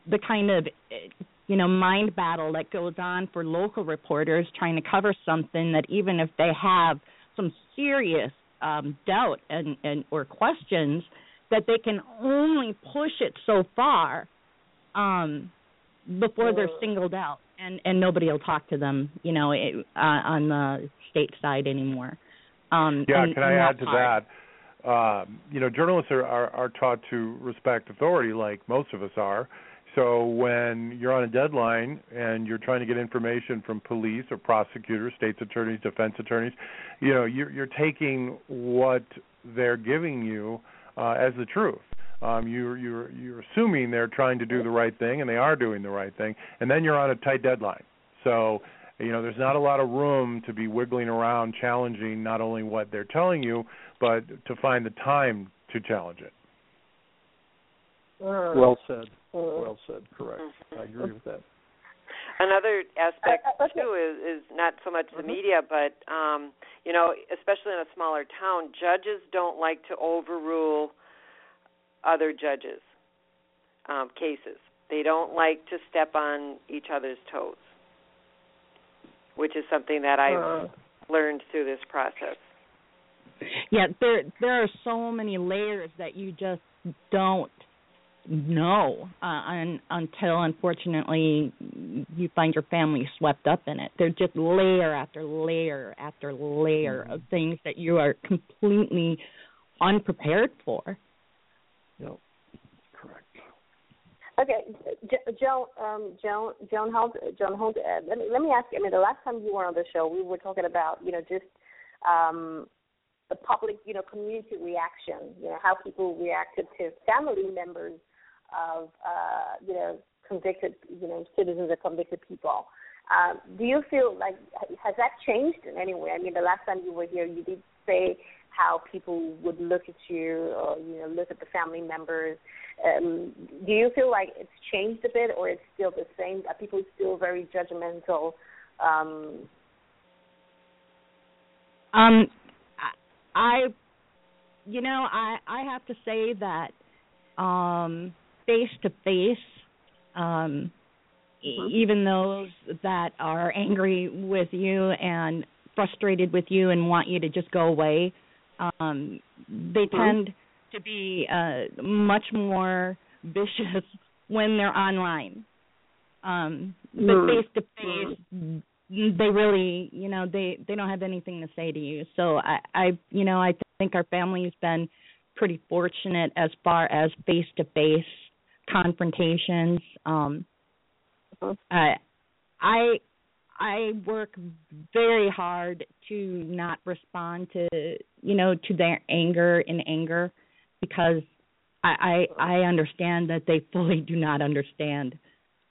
the kind of you know mind battle that goes on for local reporters trying to cover something that even if they have some serious um doubt and and or questions that they can only push it so far um before they're singled out and and nobody will talk to them, you know, it, uh, on the state side anymore. Um, yeah, and, can I add to part. that? Um, you know, journalists are, are are taught to respect authority, like most of us are. So when you're on a deadline and you're trying to get information from police or prosecutors, state's attorneys, defense attorneys, you know, you're you're taking what they're giving you uh, as the truth. Um, you're you're you're assuming they're trying to do the right thing, and they are doing the right thing, and then you're on a tight deadline. So you know there's not a lot of room to be wiggling around challenging not only what they're telling you but to find the time to challenge it. Well said. well said. Correct. I agree with that another aspect too is is not so much the media but um you know especially in a smaller town judges don't like to overrule other judges' um, cases. They don't like to step on each other's toes, which is something that I've uh, learned through this process. Yeah, there there are so many layers that you just don't know uh, un, until unfortunately you find your family swept up in it. There's just layer after layer after layer of things that you are completely unprepared for. Yep. Correct. Okay, Joan, um, Joan, Joan Holt, Joan Holt. Uh, let me let me ask you. I mean, the last time you were on the show, we were talking about you know just um, the public, you know, community reaction. You know, how people reacted to family members of uh, you know convicted, you know, citizens or convicted people. Uh, do you feel like has that changed in any way? I mean, the last time you were here, you did say how people would look at you or you know look at the family members. Um, do you feel like it's changed a bit, or it's still the same? Are people still very judgmental? Um, um, I, you know, I I have to say that um, face to face, even those that are angry with you and frustrated with you and want you to just go away um, they mm-hmm. tend to be uh, much more vicious when they're online. Um, but face to face, they really, you know, they they don't have anything to say to you. So I, I, you know, I think our family has been pretty fortunate as far as face to face confrontations. Um, uh, I I work very hard to not respond to you know to their anger in anger because I I, I understand that they fully do not understand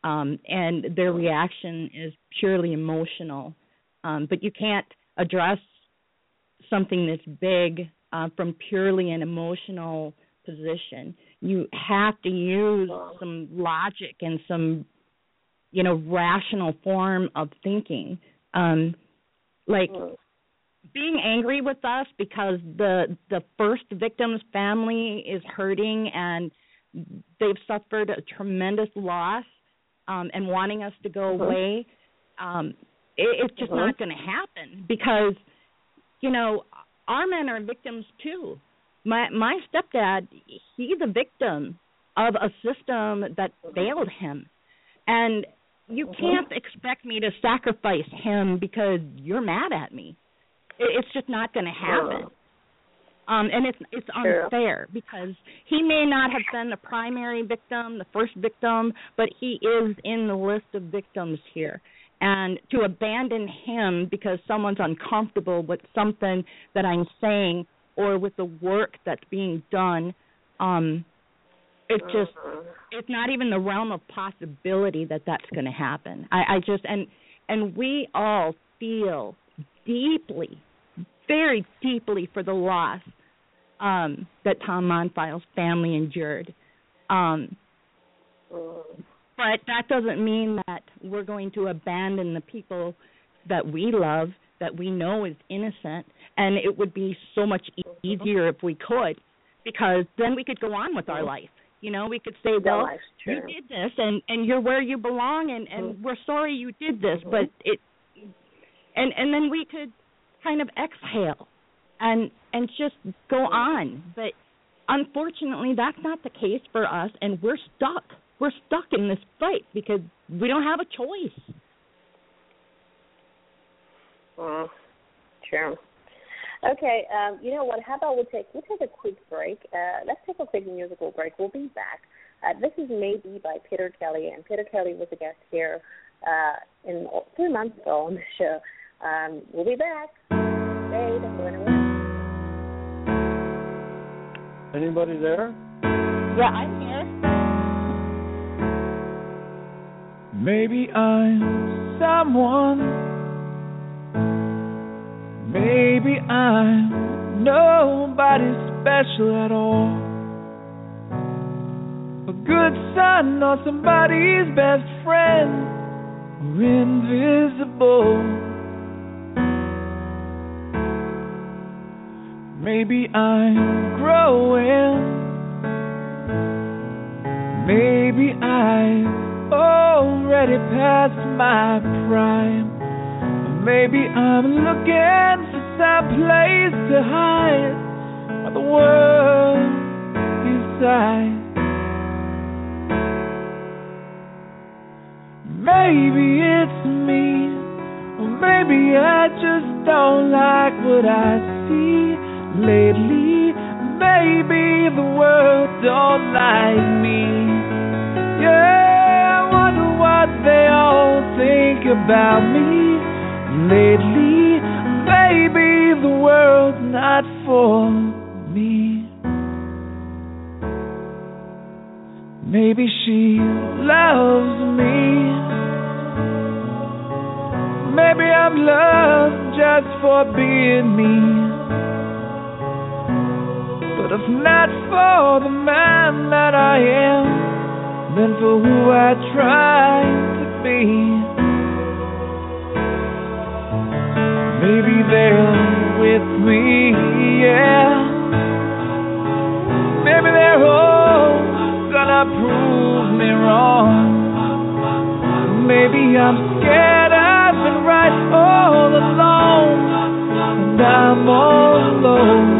um, and their reaction is purely emotional. Um, but you can't address something this big uh, from purely an emotional position. You have to use some logic and some, you know, rational form of thinking. Um, like being angry with us because the the first victim's family is hurting and they've suffered a tremendous loss um, and wanting us to go Uh-huh. away, um, it, it's just Uh-huh. not going to happen because, you know, our men are victims too. My my stepdad, he's a victim of a system that failed him, and you Uh-huh. can't expect me to sacrifice him because you're mad at me. It's just not going to happen. Um, and it's it's unfair because he may not have been the primary victim, the first victim, but he is in the list of victims here. And to abandon him because someone's uncomfortable with something that I'm saying or with the work that's being done, um, it's just it's not even the realm of possibility that that's going to happen. I, I just and and we all feel deeply, very deeply for the loss um, that Tom Monfils' family endured. Um, but that doesn't mean that we're going to abandon the people that we love, that we know is innocent, and it would be so much e- easier if we could, because then we could go on with our life. You know, we could say, well, you did this, and and you're where you belong, and and we're sorry you did this, but it, and and then we could kind of exhale, and and just go on. But unfortunately, that's not the case for us, and we're stuck. We're stuck in this fight because we don't have a choice. Mm, sure. Okay, um, you know what? How about we take we take a quick break? Uh, let's take a quick musical break. We'll be back. Uh, this is Maybe by Peter Kelly, and Peter Kelly was a guest here uh, in three months ago on the show. Um, we'll be back. Stay, don't go anywhere. Anybody there? Yeah, I'm here. Maybe I'm someone. Maybe I'm nobody special at all. A good son or somebody's best friend or invisible. Maybe I'm growing. Maybe I've already passed my prime. Maybe I'm looking for some place to hide while the world decides. Maybe it's me, or maybe I just don't like what I see lately. Maybe the world don't like me. Yeah, I wonder what they all think about me lately. Maybe the world's not for me. Maybe she loves me. Maybe I'm loved just for being me. But if not for the man that I am, then for who I try to be. Maybe they're with me, yeah. Maybe they're all gonna prove me wrong. Maybe I'm scared I've been right all along, and I'm all alone.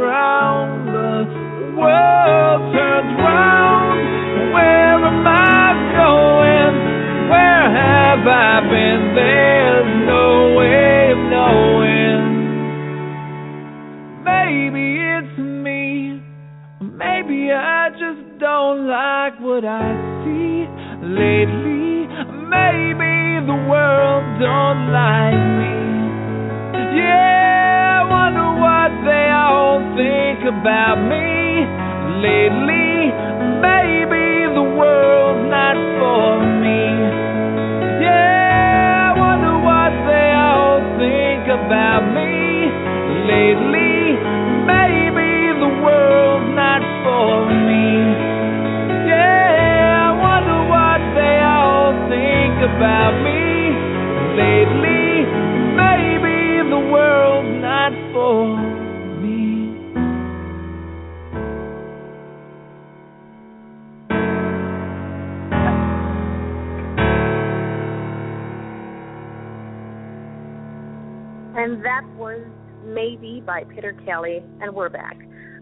what I see lately. Maybe the world don't like me. Yeah, I wonder what they all think about me lately. By Peter Kelly, and we're back.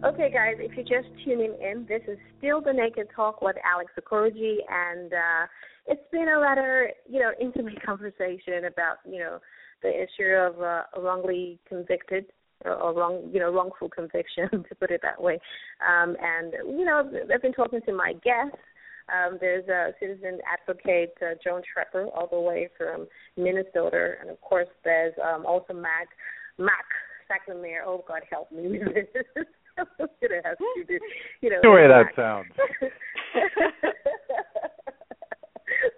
Okay, guys, if you're just tuning in, this is still the Naked Talk with Alex Okoroji, and uh, it's been a rather, you know, intimate conversation about, you know, the issue of uh, wrongly convicted or, or wrong, you know, wrongful conviction, to put it that way. Um, and you know, I've been talking to my guests. Um, there's a citizen advocate, uh, Joan Treppa, all the way from Minnesota, and of course, there's um, also Mac Mac Sacklemere. Oh God, help me with this. it has to do, you know. The way that Mac. sounds.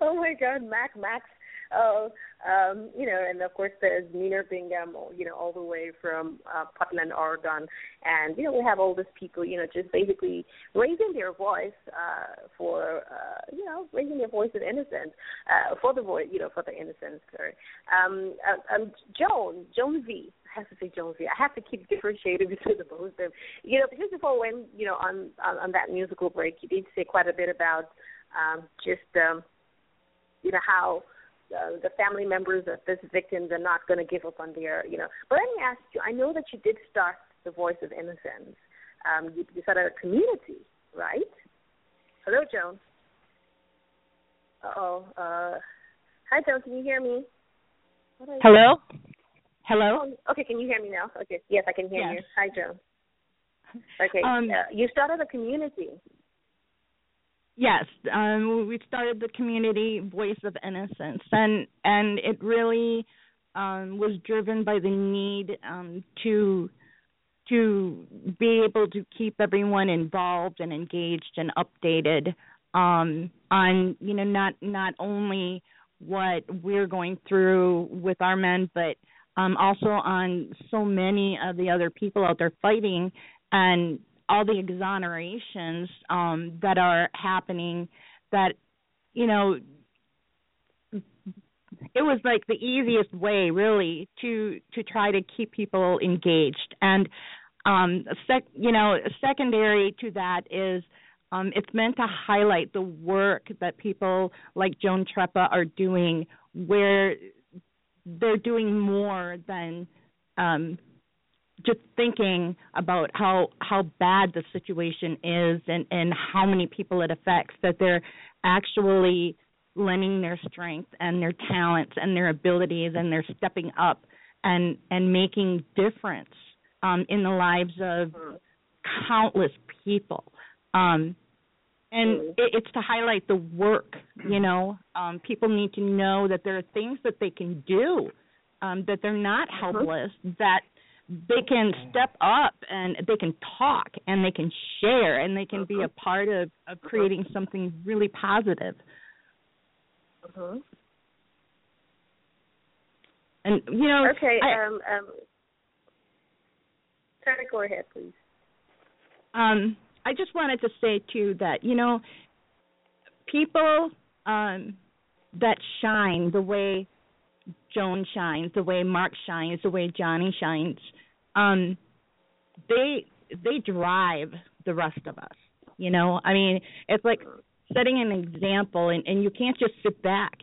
oh my God, Mac Max. Oh, um, you know, and of course there's Nina Bingham, you know, all the way from uh, Portland, Oregon, and you know we have all these people, you know, just basically raising their voice uh, for, uh, you know, raising their voice of innocence, uh, for the voice, you know, for the innocence. Sorry. Um, uh, um, Joan, Joan V. I have to say Joan I have to keep differentiating between the both of them. You know, just before when, you know, on on, on that musical break, you did say quite a bit about um, just, um, you know, how uh, the family members of this victims are not going to give up on their, you know. But let me ask you. I know that you did start the Voice of Innocence. Um, you, you started a community, right? Hello, Joan. Uh-oh. Uh Hi, Joan. Can you hear me? Hello. Hello? Oh, okay, can you hear me now? Okay, yes, I can hear Yes. you. Hi, Joan. Okay, Um, uh, you started a community. Yes, um, we started the community Voice of Innocence, and and it really um, was driven by the need um, to to be able to keep everyone involved and engaged and updated um, on you know not not only what we're going through with our men, but um, also on so many of the other people out there fighting and all the exonerations um, that are happening that you know it was like the easiest way really to to try to keep people engaged. And um sec you know secondary to that is um it's meant to highlight the work that people like Joan Treppa are doing where they're doing more than um just thinking about how how bad the situation is and and how many people it affects that they're actually lending their strength and their talents and their abilities and they're stepping up and and making difference um in the lives of countless people. Um and it, it's to highlight the work you know? Um people need to know that there are things that they can do um that they're not helpless that they can step up and they can talk and they can share and they can be a part of of creating something really positive. Uh-huh. and you know Okay, I, um, um, sorry, go ahead, please. um I just wanted to say too that you know people um that shine the way Joan shines, the way Mark shines, the way Johnny shines, um they they drive the rest of us. You know, I mean, it's like setting an example and and you can't just sit back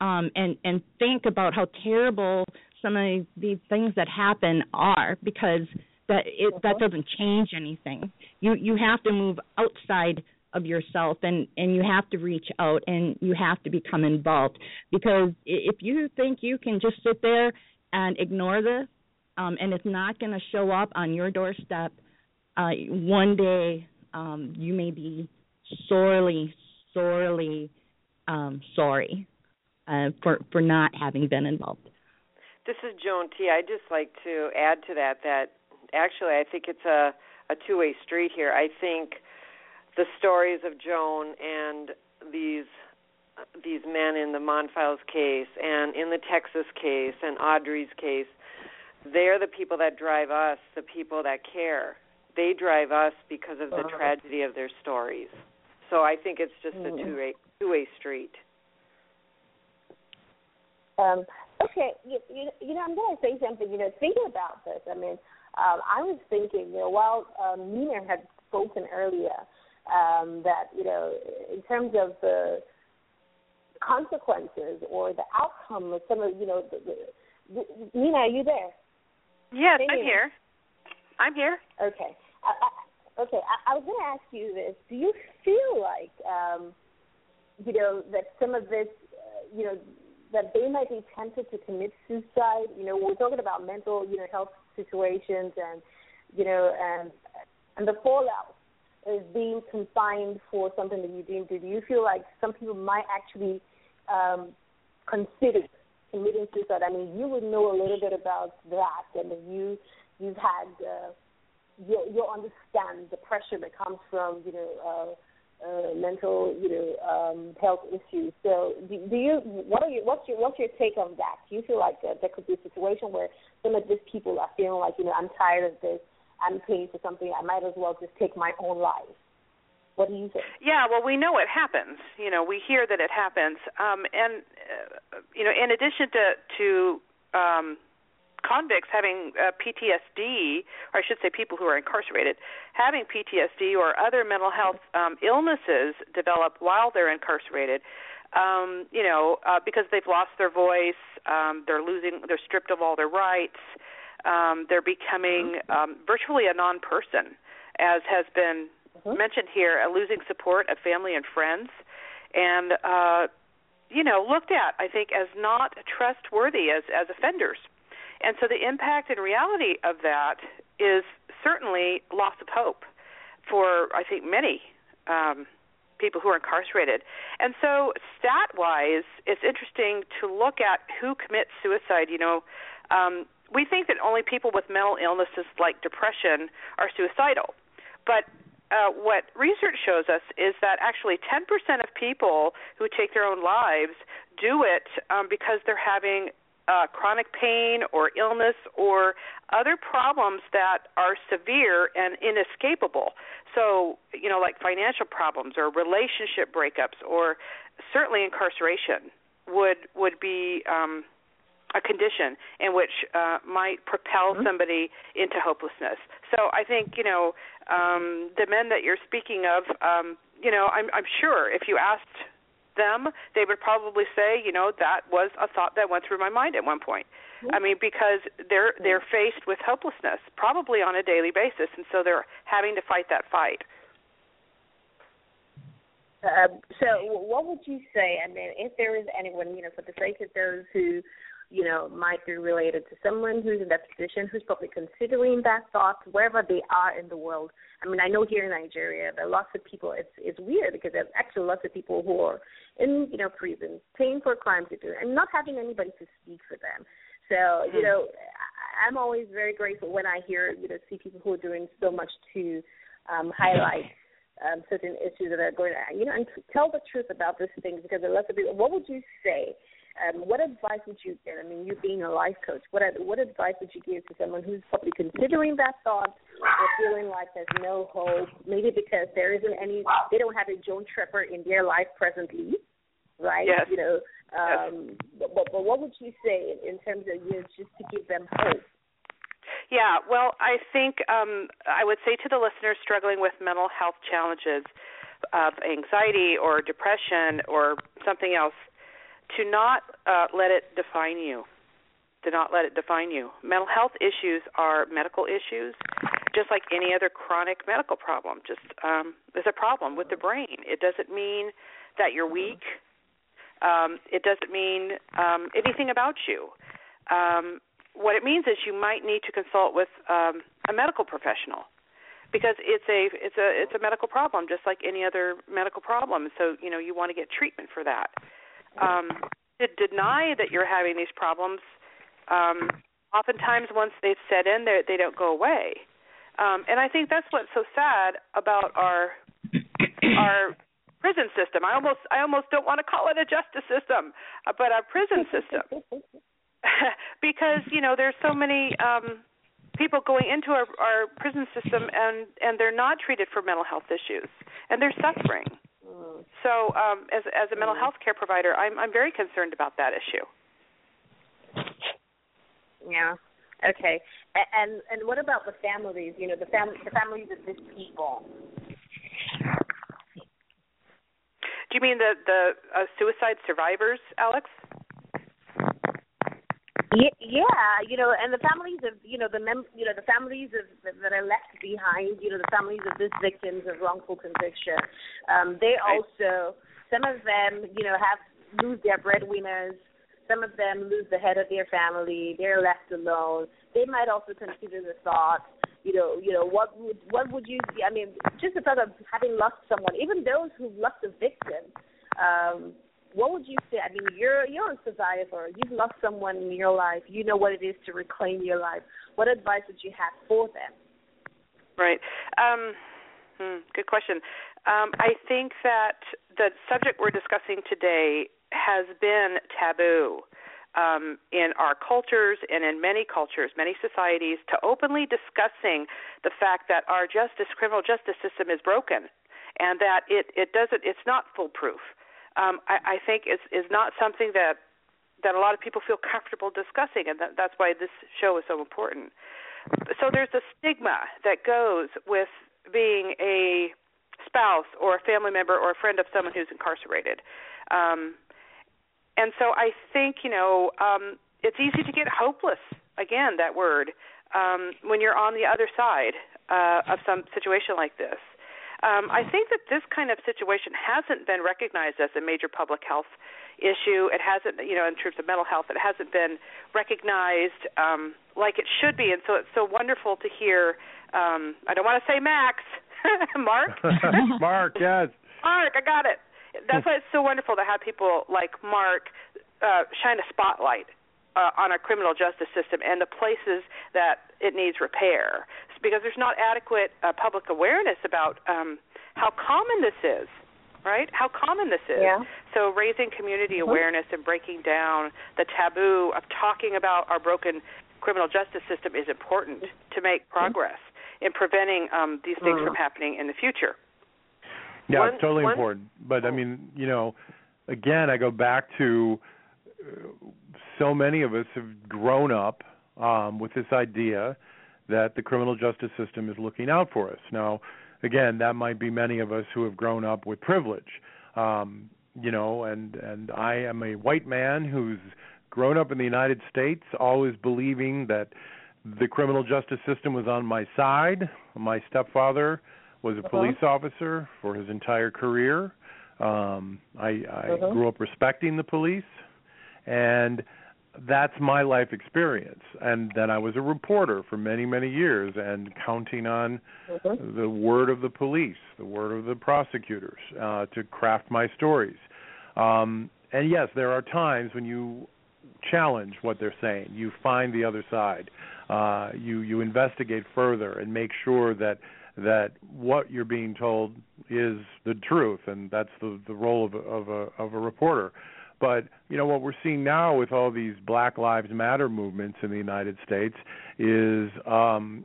um and and think about how terrible some of these things that happen are because that it that doesn't change anything. You you have to move outside of yourself and and you have to reach out and you have to become involved. Because if you think you can just sit there and ignore this um and it's not going to show up on your doorstep uh one day um you may be sorely sorely um sorry uh for for not having been involved. This is joan t. I'd just like to add to that that actually i think it's a a two way street here i think the stories of joan and these these men in the Monfils case and in the Texas case and Audrey's case, they're the people that drive us, the people that care. They drive us because of the Uh-huh. tragedy of their stories. So I think it's just a two way two way street. Um, okay, you, you, you know, I'm going to say something. You know, thinking about this, I mean, um, I was thinking, you know, while um, Nina had spoken earlier, um, that you know, in terms of the consequences or the outcome of some of, you know, the, the, the, Nina, are you there? Yes, Hey, I'm Nina. here. I'm here. Okay. I, I, okay, I, I was going to ask you this. Do you feel like, um, you know, that some of this, uh, you know, that they might be tempted to commit suicide? You know, we're talking about mental, you know, health situations and, you know, and and the fallout is being confined for something that you didn't do. Do you feel like some people might actually um, consider committing suicide? I mean, you would know a little bit about that, and you you've had. Uh, you'll, you'll understand the pressure that comes from you know uh, mental you know um, health issues. So do, do you what are your what's your what's your take on that? Do you feel like uh, there could be a situation where some of these people are feeling like you know I'm tired of this, I'm paying for something, I might as well just take my own life. What do you think? Yeah, well, we know it happens. You know, we hear that it happens. Um, and uh, you know, in addition to to um, convicts having uh, PTSD, or I should say, people who are incarcerated having PTSD or other mental health um, illnesses develop while they're incarcerated. Um, you know, uh, because they've lost their voice, um, they're losing, they're stripped of all their rights. Um, they're becoming um, virtually a non-person, as has been mentioned here, uh, losing support of family and friends, and uh, you know, looked at, I think, as not trustworthy as as offenders. And so the impact and reality of that is certainly loss of hope for I think many um, people who are incarcerated. And so stat wise, it's interesting to look at who commits suicide. You know, um, we think that only people with mental illnesses like depression are suicidal, but uh, what research shows us is that actually 10% of people who take their own lives do it um, because they're having uh, chronic pain or illness or other problems that are severe and inescapable. So, you know, like financial problems or relationship breakups or certainly incarceration would would be um, a condition in which uh, might propel somebody into hopelessness. So I think you know um, the men that you're speaking of. Um, you know, I'm, I'm sure if you asked them, they would probably say, you know, that was a thought that went through my mind at one point. I mean, because they're they're faced with hopelessness probably on a daily basis, and so they're having to fight that fight. Um, so, what would you say? I mean, if there is anyone, you know, for the sake of those who, you know, might be related to someone who's in that position, who's probably considering that thought, wherever they are in the world. I mean, I know here in Nigeria, there are lots of people. It's it's weird because there's actually lots of people who are in, you know, prison, paying for crimes they do, and not having anybody to speak for them. So, you know, I- I'm always very grateful when I hear, you know, see people who are doing so much to um, highlight um, certain issues that are going on, you know, and tell the truth about these things because there are lots of people. What would you say? Um, what advice would you give? I mean, you being a life coach, what what advice would you give to someone who's probably considering that thought or feeling like there's no hope? Maybe because there isn't any, they don't have a Joan Treppa in their life presently, right? Yes. You know, um, but, but but what would you say in terms of you know, just to give them hope? Yeah, well, I think um, I would say to the listeners struggling with mental health challenges of anxiety or depression or something else, to not uh, let it define you. To not let it define you. Mental health issues are medical issues. just like any other chronic medical problem. Just um, there's a problem with the brain. It doesn't mean that you're weak. Um, it doesn't mean um, anything about you. Um, what it means is you might need to consult with um, a medical professional because it's a it's a it's a medical problem just like any other medical problem. So you know you want to get treatment for that. Um, to deny that you're having these problems, um, oftentimes once they've set in, they they don't go away. Um, and I think that's what's so sad about our our prison system. I almost I almost don't want to call it a justice system, uh, but our prison system, because you know there's so many um, people going into our, our prison system and and they're not treated for mental health issues and they're suffering. So um, as as a mental health care provider, I'm I'm very concerned about that issue. Yeah. Okay. And and what about the families? You know, the fam the families of these people. Do you mean the the uh, suicide survivors, Alex? Yeah, yeah, you know, and the families of you know the mem- you know the families of that are left behind, you know, the families of these victims of wrongful conviction. Um, they also some of them, you know, have lose their breadwinners. Some of them lose the head of their family. They're left alone. They might also consider the thought, you know, you know, what would what would you? I mean, just the thought of having lost someone, even those who've lost a victim. Um, what would you say? I mean, you're you're a survivor. You've lost someone in your life. You know what it is to reclaim your life. What advice would you have for them? Right. Um, hmm, good question. Um, I think that the subject we're discussing today has been taboo um, in our cultures and in many cultures, many societies, to openly discussing the fact that our justice, criminal justice system, is broken, and that it it doesn't. It's not foolproof. Um, I, I think is is not something that that a lot of people feel comfortable discussing, and that, that's why this show is so important. So there's a stigma that goes with being a spouse or a family member or a friend of someone who's incarcerated. Um, and so I think you know um, it's easy to get hopeless. Again, that word um, when you're on the other side uh, of some situation like this. Um, I think that this kind of situation hasn't been recognized as a major public health issue. It hasn't, you know, in terms of mental health, it hasn't been recognized um, like it should be. And so it's so wonderful to hear. Um, I don't want to say Max, Mark. Mark, yes. Mark, I got it. That's why it's so wonderful to have people like Mark uh, shine a spotlight uh, on our criminal justice system and the places that it needs repair, because there's not adequate uh, public awareness about um, how common this is. Right? How common this is. Yeah. So raising community awareness and breaking down the taboo of talking about our broken criminal justice system is important to make progress in preventing um, these things from happening in the future. Yeah, One- it's totally one- important. But I mean, you know, again, I go back to uh, so many of us have grown up um, with this idea that the criminal justice system is looking out for us. Now, again, that might be many of us who have grown up with privilege. Um, you know, and and I am a white man who's grown up in the United States, always believing that the criminal justice system was on my side. My stepfather was a Uh-huh. police officer for his entire career. Um, I, I Uh-huh. grew up respecting the police, and that's my life experience. And then I was a reporter for many, many years, and counting on Mm-hmm. the word of the police, the word of the prosecutors, uh, to craft my stories. Um, and yes, there are times when you challenge what they're saying. You find the other side. Uh, you you investigate further and make sure that that what you're being told is the truth, and that's the the role of a, of a of a reporter. But you know what we're seeing now with all these Black Lives Matter movements in the United States is um,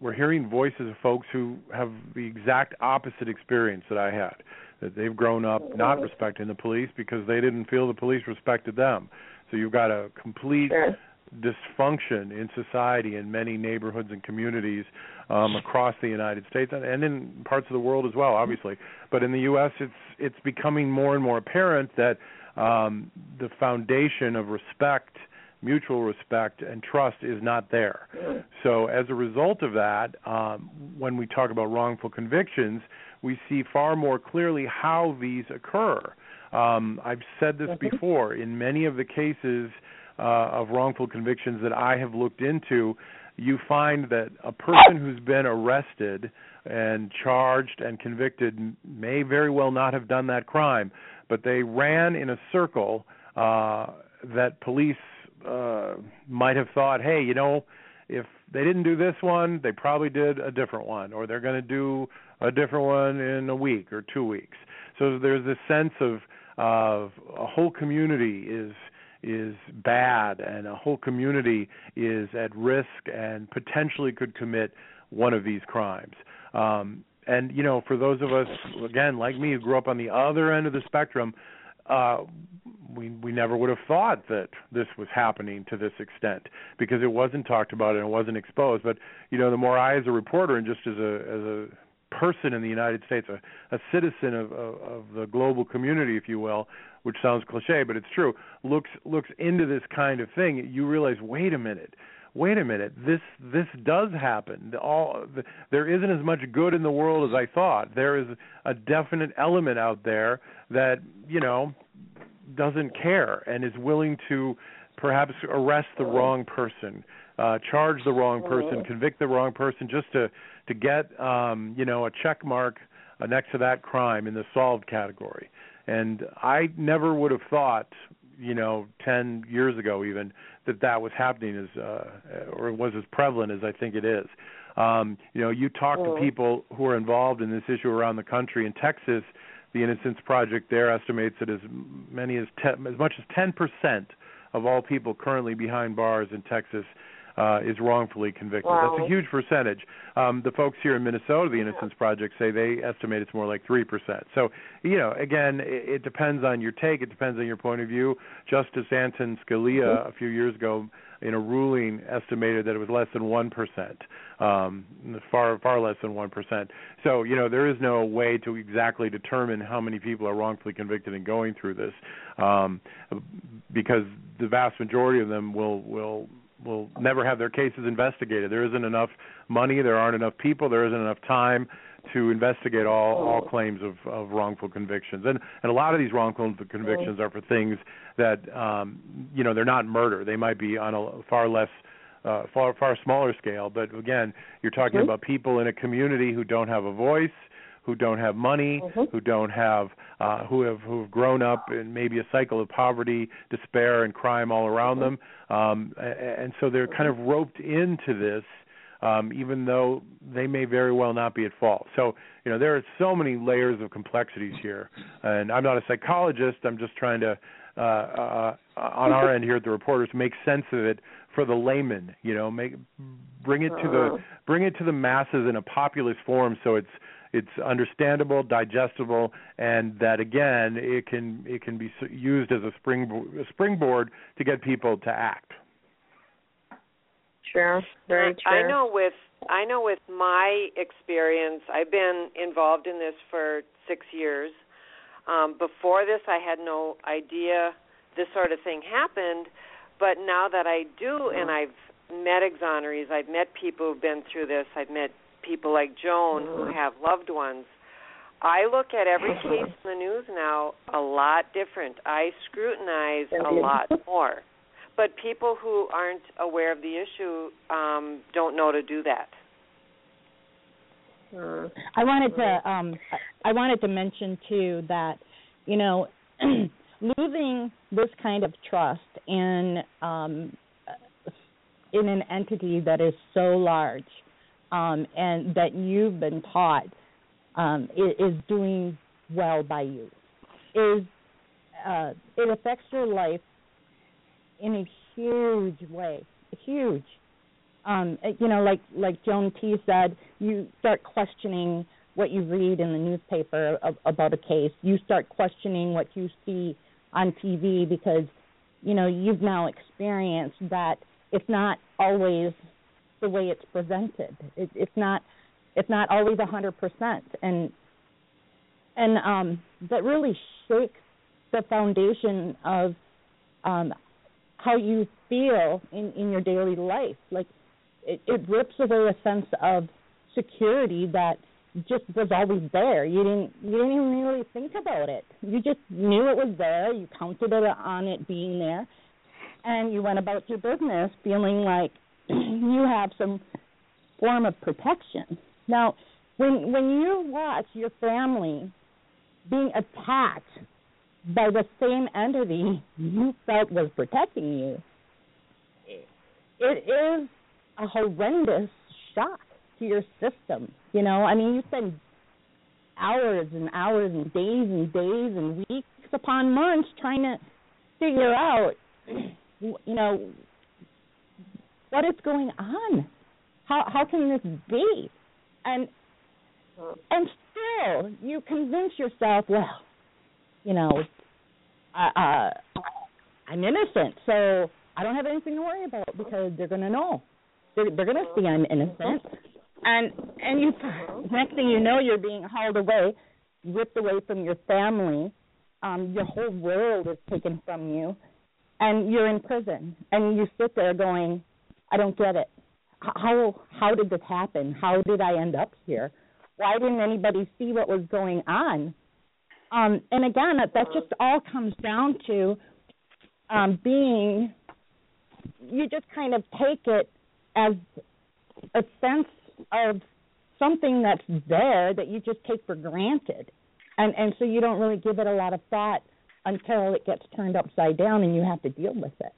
we're hearing voices of folks who have the exact opposite experience that I had. That they've grown up not respecting the police because they didn't feel the police respected them. So you've got a complete Sure. dysfunction in society in many neighborhoods and communities um, across the United States and, and in parts of the world as well, obviously. But in the U.S., it's it's becoming more and more apparent that um, the foundation of respect mutual respect and trust is not there. So, as a result of that, um, when we talk about wrongful convictions, we see far more clearly how these occur. Um, I've said this before. In many of the cases uh, of wrongful convictions that I have looked into, you find that a person who's been arrested and charged and convicted may very well not have done that crime, but they ran in a circle uh, that police uh, might have thought, hey, you know, if they didn't do this one, they probably did a different one, or they're going to do a different one in a week or two weeks. So there's this sense of of a whole community is is bad and a whole community is at risk and potentially could commit one of these crimes. Um, and you know, for those of us again like me who grew up on the other end of the spectrum, uh, we we never would have thought that this was happening to this extent because it wasn't talked about and it wasn't exposed. But you know, the more I, as a reporter and just as a as a person in the United States, a, a citizen of, of, of the global community, if you will, which sounds cliche, but it's true, looks looks into this kind of thing, you realize, wait a minute, wait a minute, this this does happen. All the, there isn't as much good in the world as I thought. There is a definite element out there that you know doesn't care and is willing to perhaps arrest the wrong person, uh, charge the wrong person, convict the wrong person, just to to get um, you know a check mark uh, next to that crime in the solved category. And I never would have thought, you know, 10 years ago even, that that was happening as uh, or was as prevalent as I think it is. Um, you know, you talk to people who are involved in this issue around the country. In Texas, the Innocence Project there estimates that as many as 10, as much as 10 percent of all people currently behind bars in Texas uh, is wrongfully convicted. Wow. That's a huge percentage. Um, the folks here in Minnesota, the Innocence Project, say they estimate it's more like three percent. So, you know, again, it, it depends on your take. It depends on your point of view. Justice Anton Scalia a few years ago, in a ruling, estimated that it was less than one percent, um, far far less than one percent. So, you know, there is no way to exactly determine how many people are wrongfully convicted and going through this, um, because the vast majority of them will will will never have their cases investigated. There isn't enough money, there aren't enough people, there isn't enough time to investigate all all claims of of wrongful convictions. And and a lot of these wrongful convictions are for things that um you know, they're not murder. They might be on a far less uh far far smaller scale, but again, you're talking about people in a community who don't have a voice, who don't have money, who don't have uh who have who have grown up in maybe a cycle of poverty, despair and crime all around them. Um and so they're kind of roped into this um even though they may very well not be at fault. So, you know, there are so many layers of complexities here. And I'm not a psychologist, I'm just trying to uh, uh on our end here at the reporters make sense of it for the layman, you know, make bring it to the bring it to the masses in a populist form so it's it's understandable, digestible, and that again it can it can be used as a springboard, a springboard to get people to act. True. Very true. I know with I know with my experience, I've been involved in this for six years. Um, before this, I had no idea this sort of thing happened, but now that I do, and I've met exonerees, I've met people who've been through this, I've met people like Joan who have loved ones. I look at every case in the news now a lot different. I scrutinize a lot more. But people who aren't aware of the issue um, don't know to do that. Mm. I wanted to um I wanted to mention too that you know losing this kind of trust in um in an entity that is so large um and that you've been taught um is, doing well by you. Is uh it affects your life in a huge way huge. Um uh, you know like like joan t said you start questioning what you read in the newspaper of, about a case. You start questioning what you see on tv because you know you've now experienced that it's not always the way it's presented it, it's not it's not always a hundred percent and and um that really shakes the foundation of um how you feel in in your daily life. Like it, it rips away a sense of security that just was always there. You didn't you didn't even really think about it. You just knew it was there. You counted it on it being there, and you went about your business feeling like you have some form of protection. Now, when when you watch your family being attacked by the same entity you felt was protecting you, it is a horrendous shock to your system. You know, I mean, you spend hours and hours and days and days and weeks upon months trying to figure out, you know, what is going on. How how can this be? And and still, you convince yourself, well, you know, uh, uh, I'm innocent, so I don't have anything to worry about because they're going to know. They're, they're going to see I'm innocent, and and you next thing you know, you're being hauled away, ripped away from your family. Um, your whole world is taken from you, and you're in prison. And you sit there going, I don't get it. How how did this happen? How did I end up here? Why didn't anybody see what was going on? Um, and again, that, just all comes down to um, being. You just kind of take it as a sense of something that's there that you just take for granted, and and so you don't really give it a lot of thought until it gets turned upside down and you have to deal with it.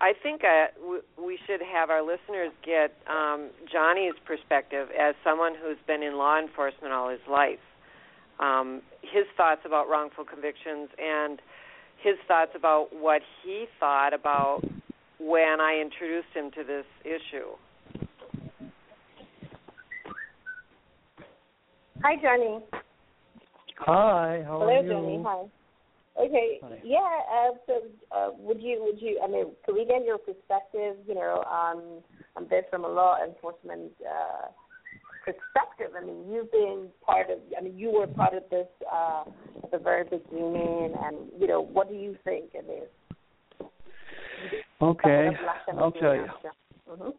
I think uh, w- we should have our listeners get um, Johnny's perspective as someone who's been in law enforcement all his life. Um, his thoughts about wrongful convictions and his thoughts about what he thought about when I introduced him to this issue. Hi, Johnny. Hi, how Hello, are you? Johnny. Hi. Okay. Hi. Yeah. Uh, so, uh, would you would you? I mean, could we get your perspective? You know, on on this from a law enforcement uh, perspective. I mean, you've been part of. I mean, you were part of this uh, at the very beginning, and you know, what do you think? I mean, Okay, something of black and I'll tell you. Mhm.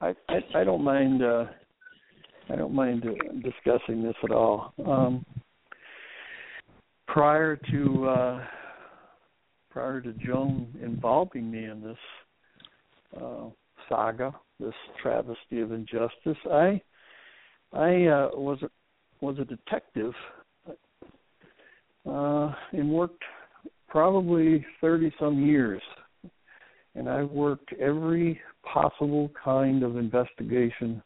I, I I don't mind uh I don't mind uh, discussing this at all. Um prior to uh prior to Joan involving me in this uh saga, this travesty of injustice, I I uh was a was a detective uh and worked probably 30 some years. And I worked every possible kind of investigation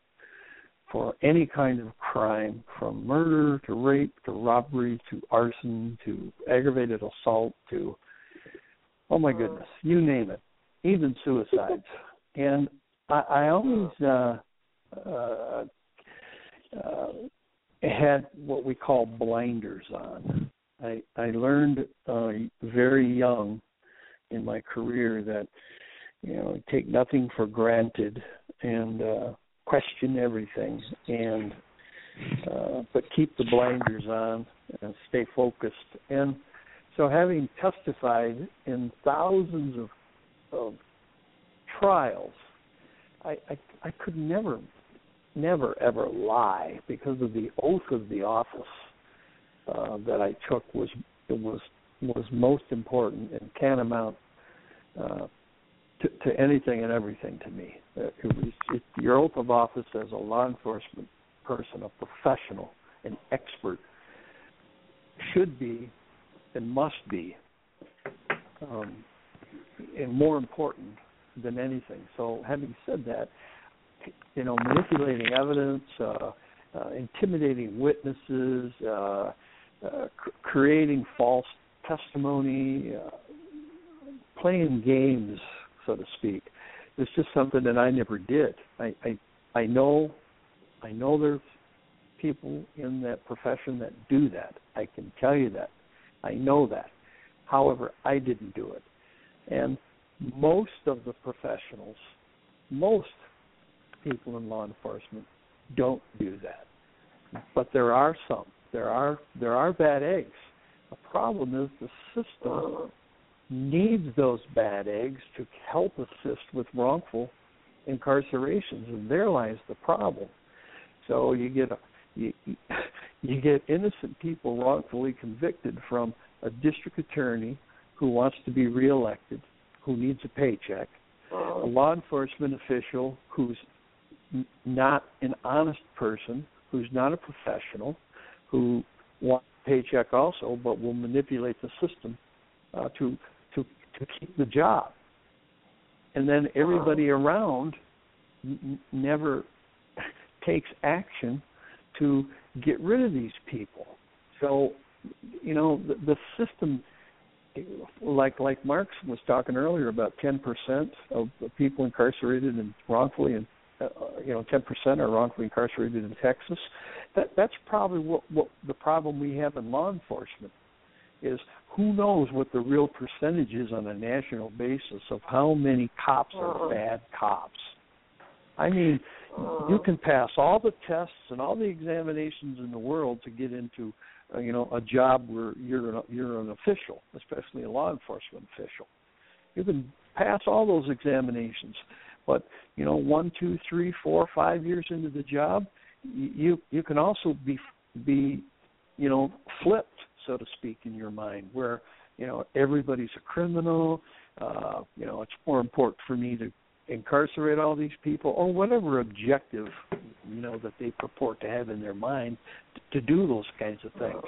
for any kind of crime, from murder to rape to robbery to arson to aggravated assault to oh my goodness, you name it, even suicides. And I, I always uh, uh, uh, had what we call blinders on. I I learned uh, very young in my career that you know take nothing for granted and uh question everything and uh but keep the blinders on and stay focused and so having testified in thousands of of trials i i i could never never ever lie because of the oath of the office uh that i took was was was most important and tantamount uh, to, to anything and everything to me. Uh, it, your oath of office as a law enforcement person, a professional, an expert, should be and must be, um, and more important than anything. So, having said that, you know, manipulating evidence, uh, uh, intimidating witnesses, uh, uh, cr- creating false testimony, uh, playing games, so to speak, is just something that I never did. I I, I know I know there's people in that profession that do that. I can tell you that. I know that. However, I didn't do it. And most of the professionals, most people in law enforcement don't do that. But there are some. There are there are bad eggs. The problem is the system needs those bad eggs to help assist with wrongful incarcerations, and there lies the problem. So you get a, you you get innocent people wrongfully convicted from a district attorney who wants to be reelected, who needs a paycheck, a law enforcement official who's not an honest person, who's not a professional, who wants a paycheck also, but will manipulate the system uh, to to keep the job. And then everybody around n- never takes action to get rid of these people. So, you know, the, the system, like like Marx was talking earlier about 10% of the people incarcerated and wrongfully, and uh, you know, 10% are wrongfully incarcerated in Texas. That that's probably what what the problem we have in law enforcement is. Who knows what the real percentage is on a national basis of how many cops are bad cops? I mean, you can pass all the tests and all the examinations in the world to get into uh, you know a job where you're an, you're an official, especially a law enforcement official. You can pass all those examinations, but you know one, two, three, four, five years into the job, you you can also be be you know flipped, so to speak, in your mind, where you know everybody's a criminal. Uh, you know it's more important for me to incarcerate all these people or whatever objective you know that they purport to have in their mind to do those kinds of things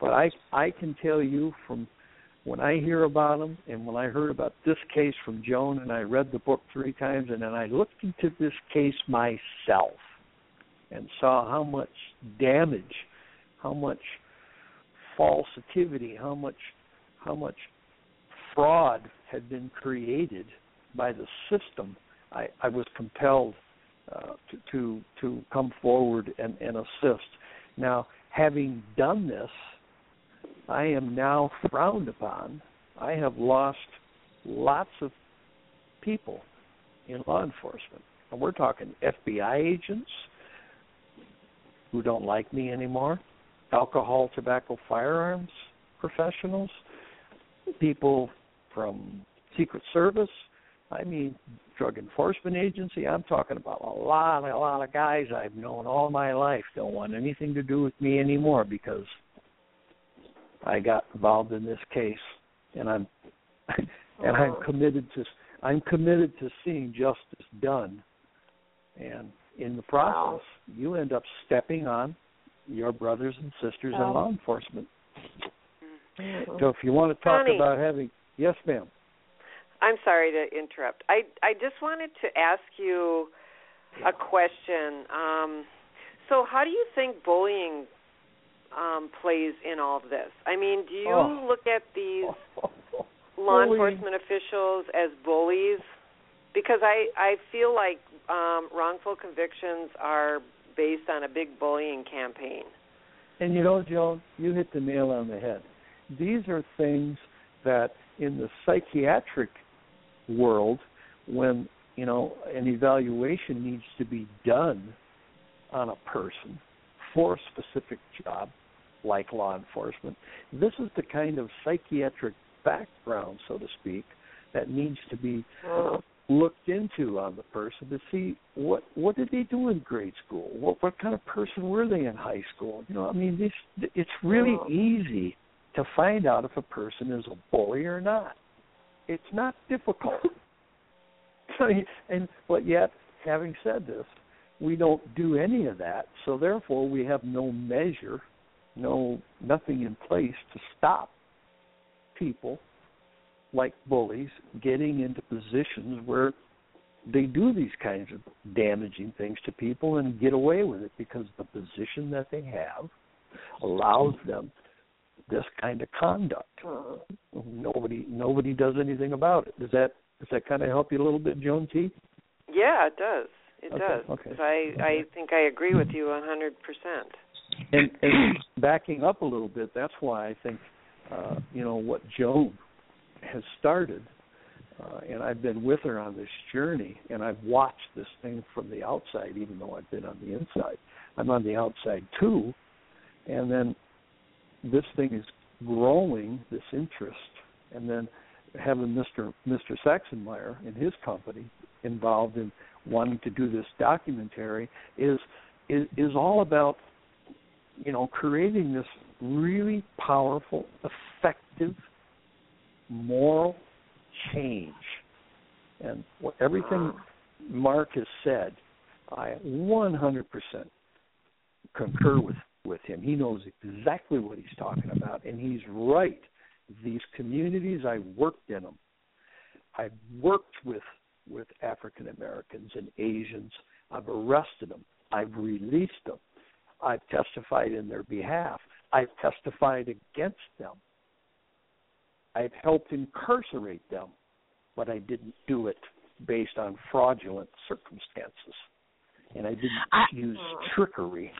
but i i can tell you from when i hear about them and when i heard about this case from joan and i read the book three times and then i looked into this case myself and saw how much damage how much falsity how much how much fraud had been created by the system, I, I was compelled uh, to, to to come forward and, and assist. Now, having done this, I am now frowned upon. I have lost lots of people in law enforcement, and we're talking FBI agents who don't like me anymore, alcohol, tobacco, firearms professionals, people from Secret Service, I mean, Drug Enforcement Agency. I'm talking about a lot, a lot of guys I've known all my life don't want anything to do with me anymore because I got involved in this case, and I'm and I'm oh. committed to I'm committed to seeing justice done. And in the process, you end up stepping on your brothers and sisters in law enforcement. So if you want to talk Connie. about having, yes, ma'am. I'm sorry to interrupt. I I just wanted to ask you a question. Um, so, how do you think bullying um, plays in all of this? I mean, do you Oh. look at these law enforcement officials as bullies? Because I I feel like um, wrongful convictions are based on a big bullying campaign. And you know, Joan, you hit the nail on the head. These are things that in the psychiatric world, when you know an evaluation needs to be done on a person for a specific job, like law enforcement, this is the kind of psychiatric background, so to speak, that needs to be looked into on the person to see what what did they do in grade school? What what kind of person were they in high school? You know i mean this it's really easy to find out if a person is a bully or not. It's not difficult. So and but yet having said this we don't do any of that. So therefore we have no measure no nothing in place to stop people like bullies getting into positions where they do these kinds of damaging things to people and get away with it because the position that they have allows them this kind of conduct. Nobody nobody does anything about it. Does that does that kind of help you a little bit, Joan T? Yeah, it does. It Okay, does. okay. So I I think I agree with you a hundred percent. And, and backing up a little bit, that's why I think uh, you know what Joan has started, uh, and I've been with her on this journey, and I've watched this thing from the outside, even though I've been on the inside. I'm on the outside too, and then this thing is growing, this interest, and then having Mr. Mr. Saxenmeyer and his company involved in wanting to do this documentary is is is all about you know creating this really powerful, effective moral change. And what everything Mark has said, I 100% concur with with him. He knows exactly what he's talking about, and he's right. These communities, I worked in them. I've worked with with African Americans and Asians. I've arrested them. I've released them. I've testified in their behalf. I've testified against them. I've helped incarcerate them, but I didn't do it based on fraudulent circumstances. And I didn't I, use trickery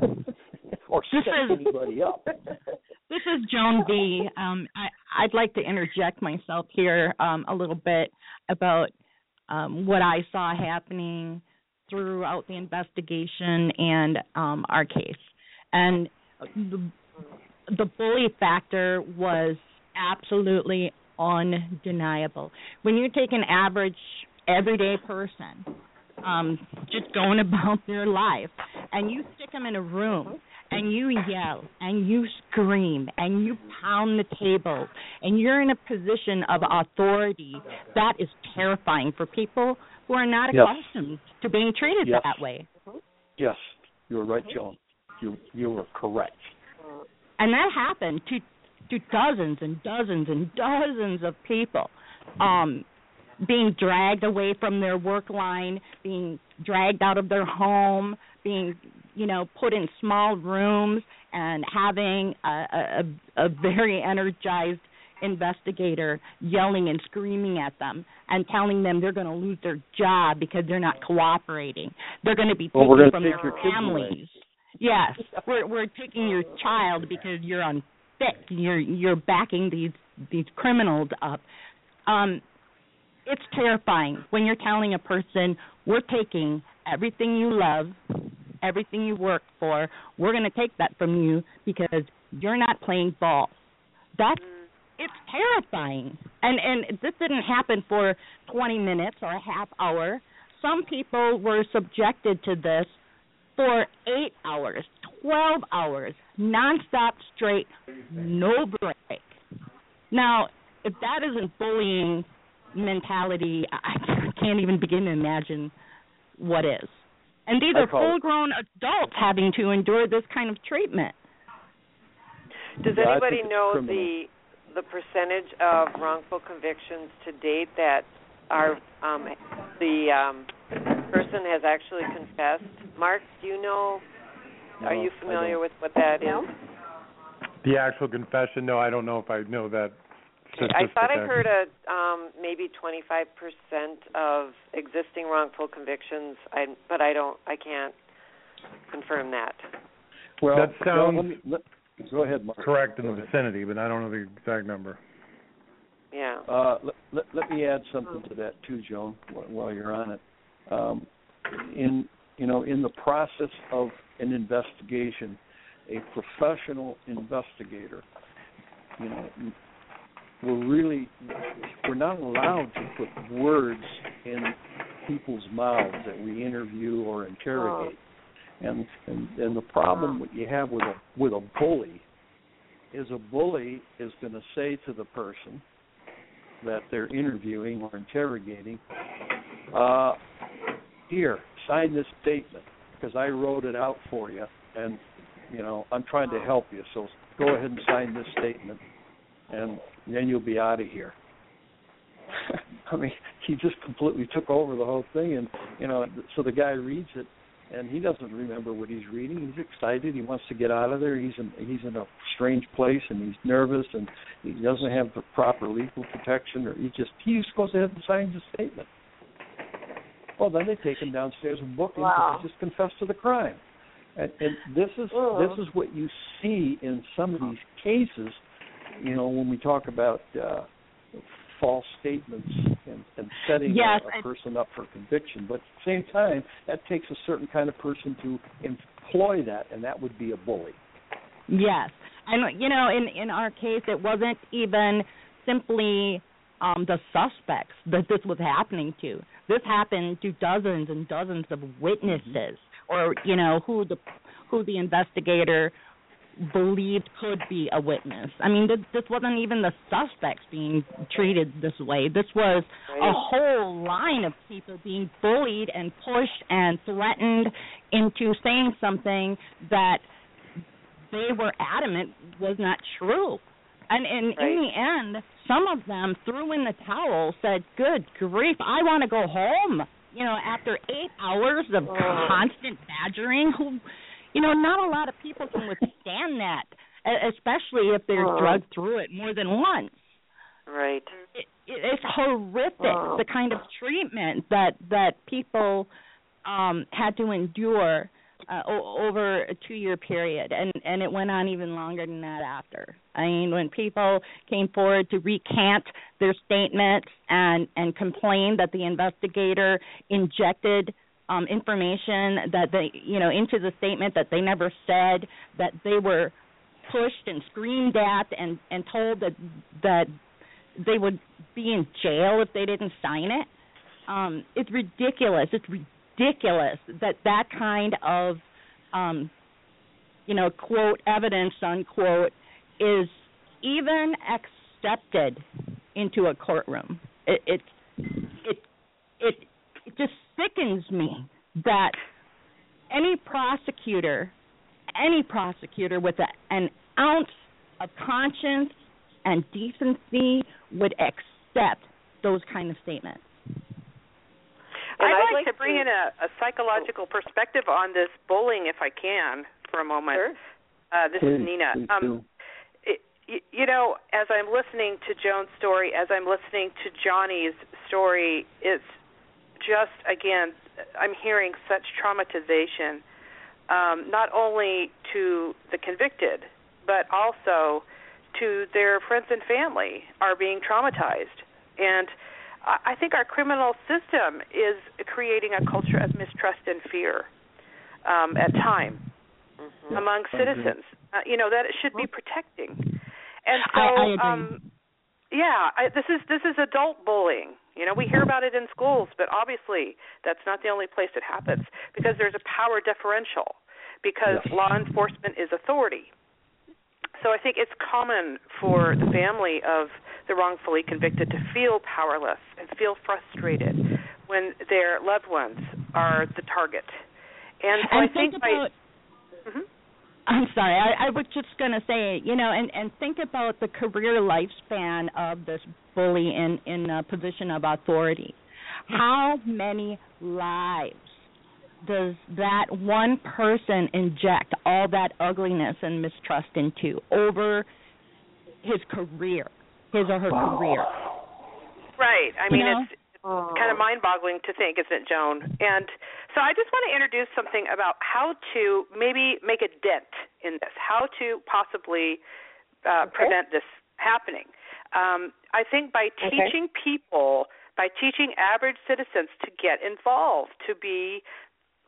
or set is- anybody up. This is Joan B. Um, I, I'd like to interject myself here um, a little bit about um, what I saw happening throughout the investigation and um, our case. And the, the bully factor was absolutely undeniable. When you take an average, everyday person um, just going about their life and you stick them in a room and you yell and you scream and you pound the table and you're in a position of authority that is terrifying for people who are not Yes. accustomed to being treated Yes. that way. Yes, you're right, Joan. You you were correct. And that happened to to dozens and dozens and dozens of people. Um being dragged away from their work line, being dragged out of their home, being you know put in small rooms, and having a, a, a very energized investigator yelling and screaming at them and telling them they're going to lose their job because they're not cooperating. They're going to be Well, taken gonna from their your kids away. families. Yes, we're we're taking your child because you're unfit. You're you're backing these these criminals up. Um, it's terrifying when you're telling a person we're taking everything you love, everything you work for. We're going to take that from you because you're not playing ball. That's it's terrifying. And and this didn't happen for 20 minutes or a half hour. Some people were subjected to this for 8 hours, 12 hours, nonstop straight, no break. Now, if that isn't bullying mentality, I can't even begin to imagine what is. And these are full grown adults having to endure this kind of treatment. Does Yeah, anybody know criminal. the the percentage of wrongful convictions to date that are um, the um, person has actually confessed? Mark, do you know? No, are you familiar with what that is? No. The actual confession? No, I don't know if I know that. Okay, I thought I heard a um, maybe 25% of existing wrongful convictions, I, but I don't, I can't confirm that. Well, That well, sounds- let me, let, go ahead, Mark. correct in the vicinity, but I don't know the exact number. Yeah. Uh, let, let, let me add something to that too, Joan, while you're on it. Um, in you know, in the process of an investigation, a professional investigator, you know, we're really we're not allowed to put words in people's mouths that we interview or interrogate. And and and the problem that you have with a with a bully is a bully is going to say to the person that they're interviewing or interrogating, uh, here, sign this statement because I wrote it out for you, and you know I'm trying to help you. So go ahead and sign this statement, and then you'll be out of here. I mean, he just completely took over the whole thing, and you know, so the guy reads it, and he doesn't remember what he's reading. He's excited. He wants to get out of there. He's in he's in a strange place, and he's nervous, and he doesn't have the proper legal protection, or he just he just goes ahead and signs a statement. Well, then they take him downstairs and book him Wow. because he just confessed to the crime. And, and this is Ugh. this is what you see in some of these cases. You know, when we talk about uh, false statements and, and setting Yes, a, a person up for conviction, but at the same time, that takes a certain kind of person to employ that, and that would be a bully. Yes, and you know, in in our case, it wasn't even simply um the suspects that this was happening to. This happened to dozens and dozens of witnesses or you know who the who the investigator believed could be a witness. I mean, th- this wasn't even the suspects being treated this way. This was a whole line of people being bullied and pushed and threatened into saying something that they were adamant was not true. And in, Right. in the end, some of them threw in the towel, said, "Good grief, I want to go home." You know, after eight hours of Oh. constant badgering, who, you know, not a lot of people can withstand that, especially if they're Oh. drugged through it more than once. Right. It, it, it's horrific Oh. the kind of treatment that that people um had to endure uh, o- over a two year period and and it went on even longer than that after i mean when people came forward to recant their statements and and complain that the investigator injected um information that they you know into the statement that they never said that they were pushed and screamed at and and told that that they would be in jail if they didn't sign it. Um, it's ridiculous. It's ridiculous that that kind of, um, you know, quote evidence unquote is even accepted into a courtroom. It it it it, it just sickens me that any prosecutor, any prosecutor with a, an ounce of conscience and decency would accept those kind of statements. And I'd I'd like, like to bring to- in a, a psychological perspective on this bullying, if I can, for a moment. Sure. Uh, this is Nina. Um, it, you know, as I'm listening to Joan's story, as I'm listening to Johnny's story, it's just again, I'm hearing such traumatization, um, not only to the convicted, but also to their friends and family are being traumatized. And I think our criminal system is creating a culture of mistrust and fear um, at time Mhm. among citizens. Uh, you know that it should be protecting. And so, I- I um, yeah, I, this is this is adult bullying. You know, we hear about it in schools, but obviously that's not the only place it happens because there's a power differential because Yes. law enforcement is authority. So I think it's common for the family of the wrongfully convicted to feel powerless and feel frustrated when their loved ones are the target. And so and I think think by about Mhm. I'm sorry. I, I was just going to say, you know, and and think about the career lifespan of this bully in in a position of authority. How many lives does that one person inject all that ugliness and mistrust into over his career, his or her Wow. career? Right. I You mean, know? it's kind of mind-boggling to think, isn't it, Joan? And so I just want to introduce something about how to maybe make a dent in this, how to possibly uh, prevent this happening. Um, I think by teaching people, by teaching average citizens to get involved, to be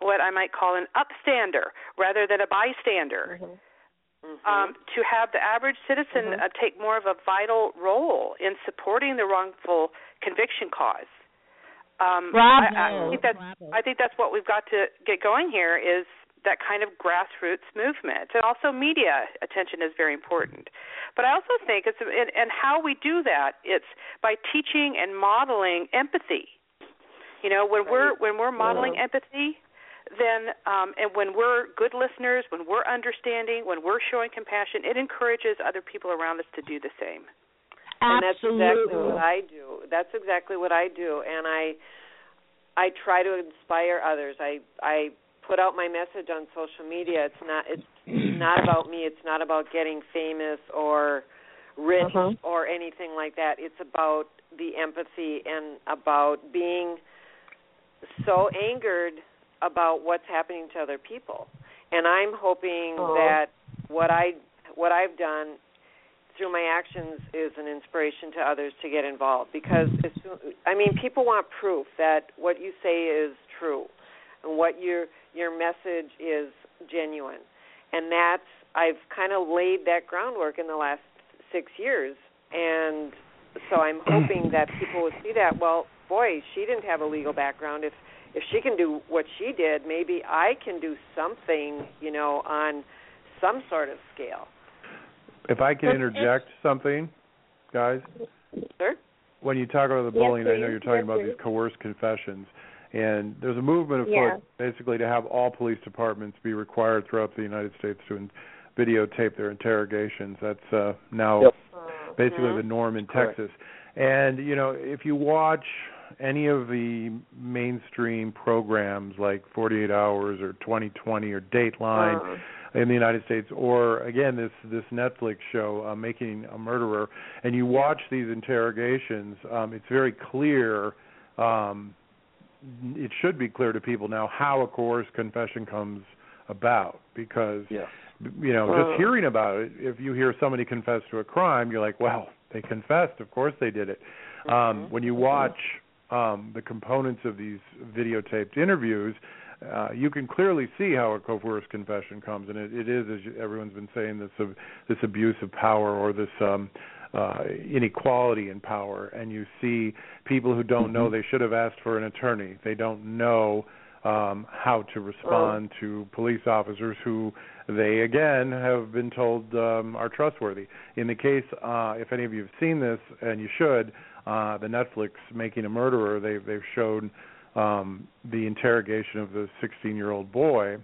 what I might call an upstander rather than a bystander Mhm. um, to have the average citizen uh, take more of a vital role in supporting the wrongful conviction cause. Um, I, I think that's Bravo. I think that's what we've got to get going here is that kind of grassroots movement, and also media attention is very important. But I also think it's and, and how we do that it's by teaching and modeling empathy. You know, when we're when we're modeling empathy, then um, and when we're good listeners, when we're understanding, when we're showing compassion, it encourages other people around us to do the same. and that's exactly what I do. That's exactly what I do, and I I try to inspire others. I I put out my message on social media. It's not it's not about me. It's not about getting famous or rich Uh-huh. or anything like that. It's about the empathy and about being so angered about what's happening to other people. And I'm hoping Oh. that what I what I've done through my actions is an inspiration to others to get involved because I mean people want proof that what you say is true and what your your message is genuine. And that's I've kind of laid that groundwork in the last 6 years and so I'm hoping that people will see that. Well, boy, she didn't have a legal background. If if she can do what she did, maybe I can do something, you know, on some sort of scale. If I can interject something, guys. Sir? When you talk about the Yes, bullying, I know you're talking Yes, about please. these coerced confessions. And there's a movement afoot Yeah. basically to have all police departments be required throughout the United States to in- videotape their interrogations. That's uh, now Yep. basically Mhm. the norm in Correct. Texas. And you know, if you watch any of the mainstream programs like 48 Hours or 2020 or Dateline Uh, in the United States, or again this this Netflix show, uh, Making a Murderer, and you watch these interrogations, um, it's very clear. Um, it should be clear to people now how a coerced confession comes about because Yes. you know, Uh. just hearing about it, if you hear somebody confess to a crime, you're like, well, they confessed. Of course they did it. Um, Mhm. when you watch um, the components of these videotaped interviews, uh, you can clearly see how a coerced confession comes, and it, it is, as you, everyone's been saying, this uh, this abuse of power or this um, uh, inequality in power. And you see people who don't know they should have asked for an attorney. They don't know um, how to respond to police officers who they again have been told um, are trustworthy. In the case, uh, if any of you have seen this, and you should, uh, the Netflix Making a Murderer, they've they've shown um, the interrogation of the 16-year-old boy,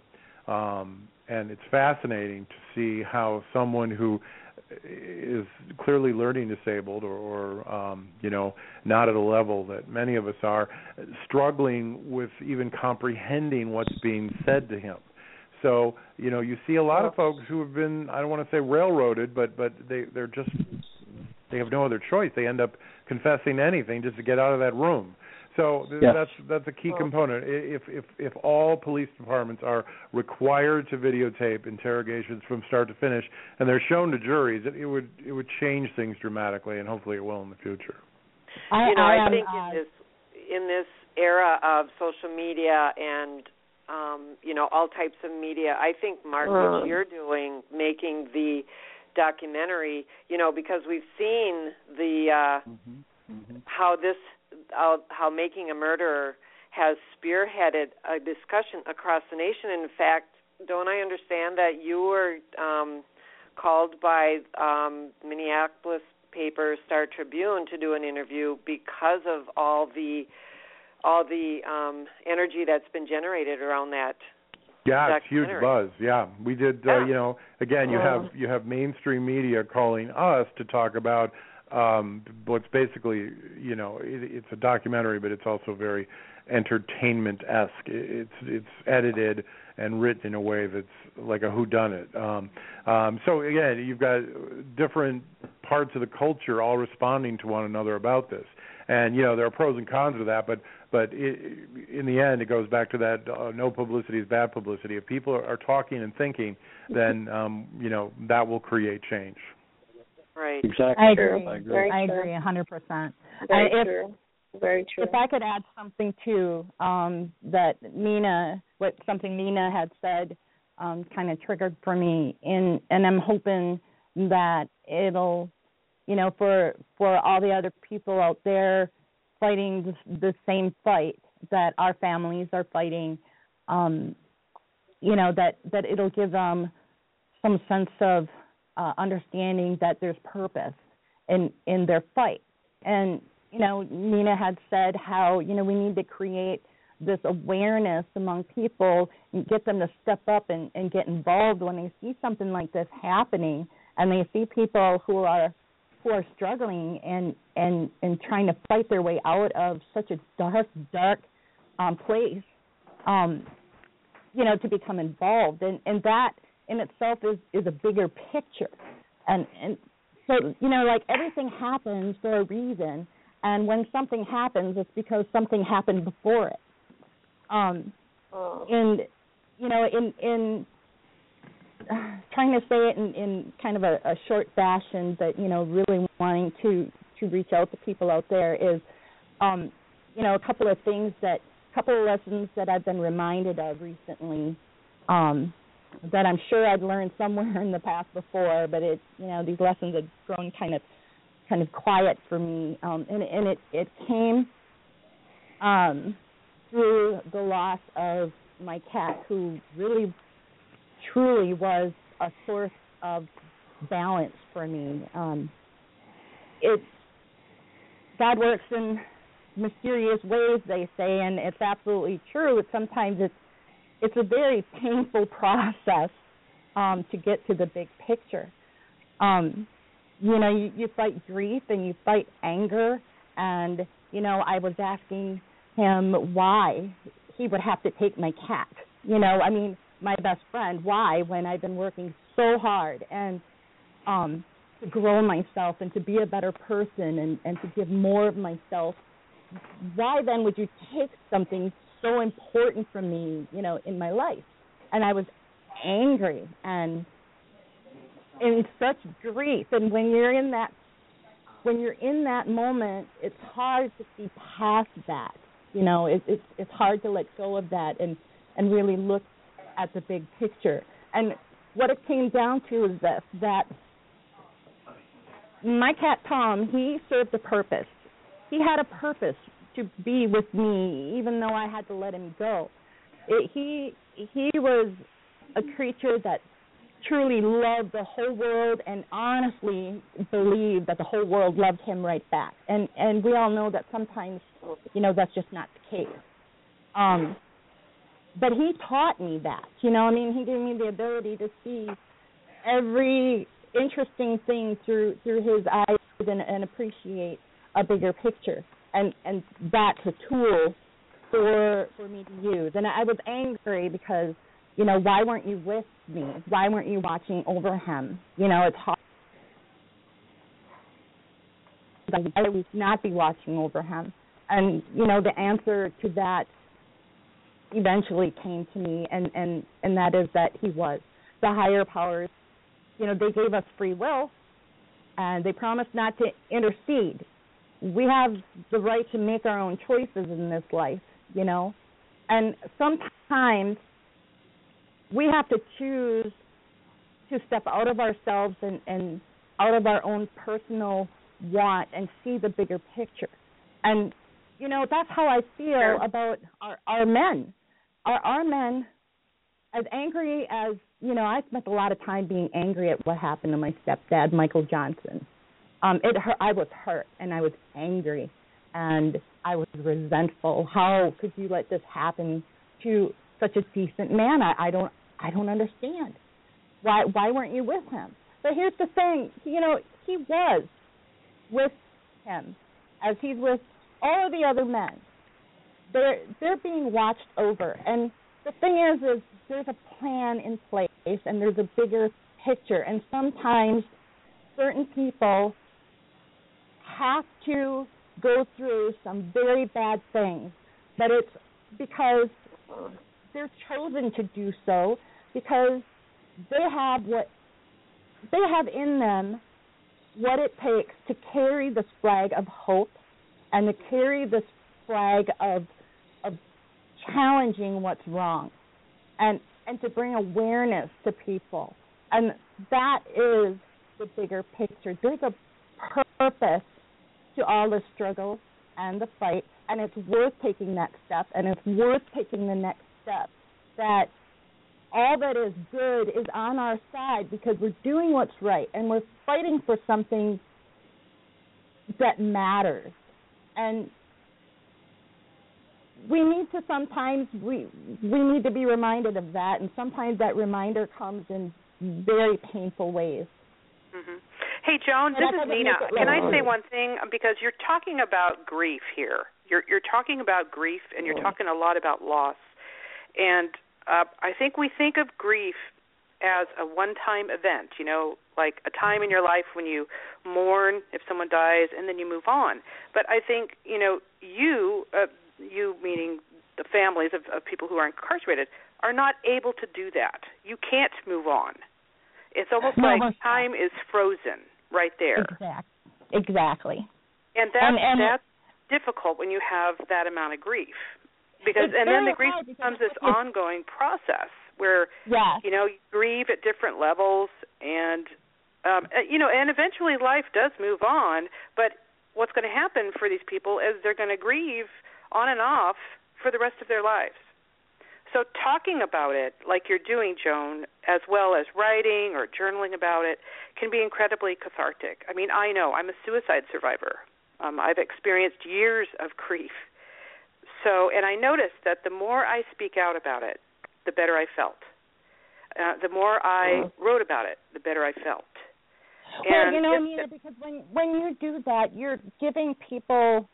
um, and it's fascinating to see how someone who is clearly learning disabled or, or um, you know not at a level that many of us are struggling with even comprehending what's being said to him. So you know you see a lot of folks who have been i don't want to say railroaded but but they they're just they have no other choice. They end up confessing anything just to get out of that room so th- Yes. that's that's a key component. If if if all police departments are required to videotape interrogations from start to finish, and they're shown to juries, it, it would it would change things dramatically, and hopefully it will in the future. I, you know, I, am, think uh, in this in this era of social media and um, you know all types of media, I think Mark, Uh. what you're doing, making the documentary, you know, because we've seen the uh, how this how, how making a murderer has spearheaded a discussion across the nation. In fact, don't I understand that you were um, called by um, Minneapolis paper Star Tribune to do an interview because of all the all the um, energy that's been generated around that. Yeah, it's huge buzz. Yeah, we did. Yeah. Uh, you know, again, you have you have mainstream media calling us to talk about um what's basically you know it, it's a documentary, but it's also very entertainment esque. It's it's edited and written in a way that's like a whodunit. Um, um, so again, you've got different parts of the culture all responding to one another about this, and you know there are pros and cons to that, but but it, in the end, it goes back to that uh, no publicity is bad publicity. If people are, are talking and thinking, then um, you know that will create change. Right. Exactly. I agree. I agree. I agree a hundred percent. Very I- if- true. Very true. If I could add something too, um, that Nina, what something Nina had said, um, kind of triggered for me, in, and I'm hoping that it'll, you know, for for all the other people out there fighting the, same fight that our families are fighting, um, you know, that that it'll give them some sense of uh, understanding that there's purpose in in their fight, and you know, Nina had said how, you know, we need to create this awareness among people and get them to step up and, and get involved when they see something like this happening and they see people who are who are struggling and and and trying to fight their way out of such a dark dark um place um you know to become involved. And and that in itself is is a bigger picture. And and so you know like everything happens for a reason. And when something happens it's because something happened before it. Um Oh. and you know in in trying to say it in in kind of a, a short fashion but you know really wanting to to reach out to people out there is um you know a couple of things that couple of lessons that I've been reminded of recently um that I'm sure I'd learned somewhere in the past before but it you know these lessons have grown kind of kind of quiet for me, um, and and it it came um, through the loss of my cat, who really truly was a source of balance for me. Um, it God works in mysterious ways, they say, and it's absolutely true. But sometimes it's it's a very painful process um, to get to the big picture. Um, you know, you, you fight grief and you fight anger, and you know, I was asking him why he would have to take my cat. You know, I mean, my best friend. Why, when I've been working so hard and um, to grow myself and to be a better person and and to give more of myself why then would you take something so important from me, you know, in my life? And I was angry and in such grief. And when you're in that when you're in that moment, it's hard to see past that. You know, it, it's it's hard to let go of that and and really look at the big picture. And what it came down to is this: that my cat Tom, he served a purpose he had a purpose to be with me, even though I had to let him go. It, he he was a creature that truly loved the whole world and honestly believed that the whole world loved him right back. And and we all know that sometimes, you know, that's just not the case. Um, but he taught me that. You know, I mean, he gave me the ability to see every interesting thing through through his eyes and, and appreciate a bigger picture, and and that's a tool for for me to use. And I was angry because you know why weren't you with me? Why weren't you watching over him? You know it's hard. I would not be watching over him, and you know the answer to that eventually came to me, and and and that is that he was the higher powers. You know they gave us free will, and they promised not to intercede we have the right to make our own choices in this life, you know. And sometimes we have to choose to step out of ourselves and, and out of our own personal want and see the bigger picture. And you know, that's how I feel about our, our men. Our our men as angry as you know, I spent a lot of time being angry at what happened to my stepdad, Michael Johnson um it hurt I was hurt and I was angry and I was resentful. How could you let this happen to such a decent man? I, I don't I don't understand. Why why weren't you with him? But here's the thing, you know, he was with him as he's with all of the other men. They're they're being watched over. And the thing is is there's a plan in place and there's a bigger picture. And sometimes certain people have to go through some very bad things, but it's because they're chosen to do so because they have what they have in them what it takes to carry this flag of hope and to carry this flag of of challenging what's wrong and and to bring awareness to people and that is the bigger picture there's a purpose to all the struggle and the fight, and it's worth taking that step, and it's worth taking the next step. That all that is good is on our side because we're doing what's right and we're fighting for something that matters. And we need to sometimes we we need to be reminded of that, and sometimes that reminder comes in very painful ways. Mm-hmm. Hey, Joan, this is Nina. Can I say one thing? Because you're talking about grief here. You're you're talking about grief, and you're talking a lot about loss. And uh, I think we think of grief as a one-time event. You know, like a time in your life when you mourn if someone dies, and then you move on. But I think you know you, uh, you meaning the families of, of people who are incarcerated, are not able to do that. You can't move on. It's almost like time is frozen right there. Exactly. Exactly. And that's and, and that's difficult when you have that amount of grief. Because and then the grief becomes this ongoing process where yes. you know you grieve at different levels and Um, uh, you know, and eventually life does move on, but what's going to happen for these people is they're going to grieve on and off for the rest of their lives. So talking about it like you're doing, Joan, as well as writing or journaling about it, can be incredibly cathartic. I mean, I know I'm a suicide survivor. Um, I've experienced years of grief. So, and I noticed that the more I speak out about it, the better I felt. Uh, the more I uh-huh. wrote about it, the better I felt. Well, you know, Nina, because when when you do that, you're giving people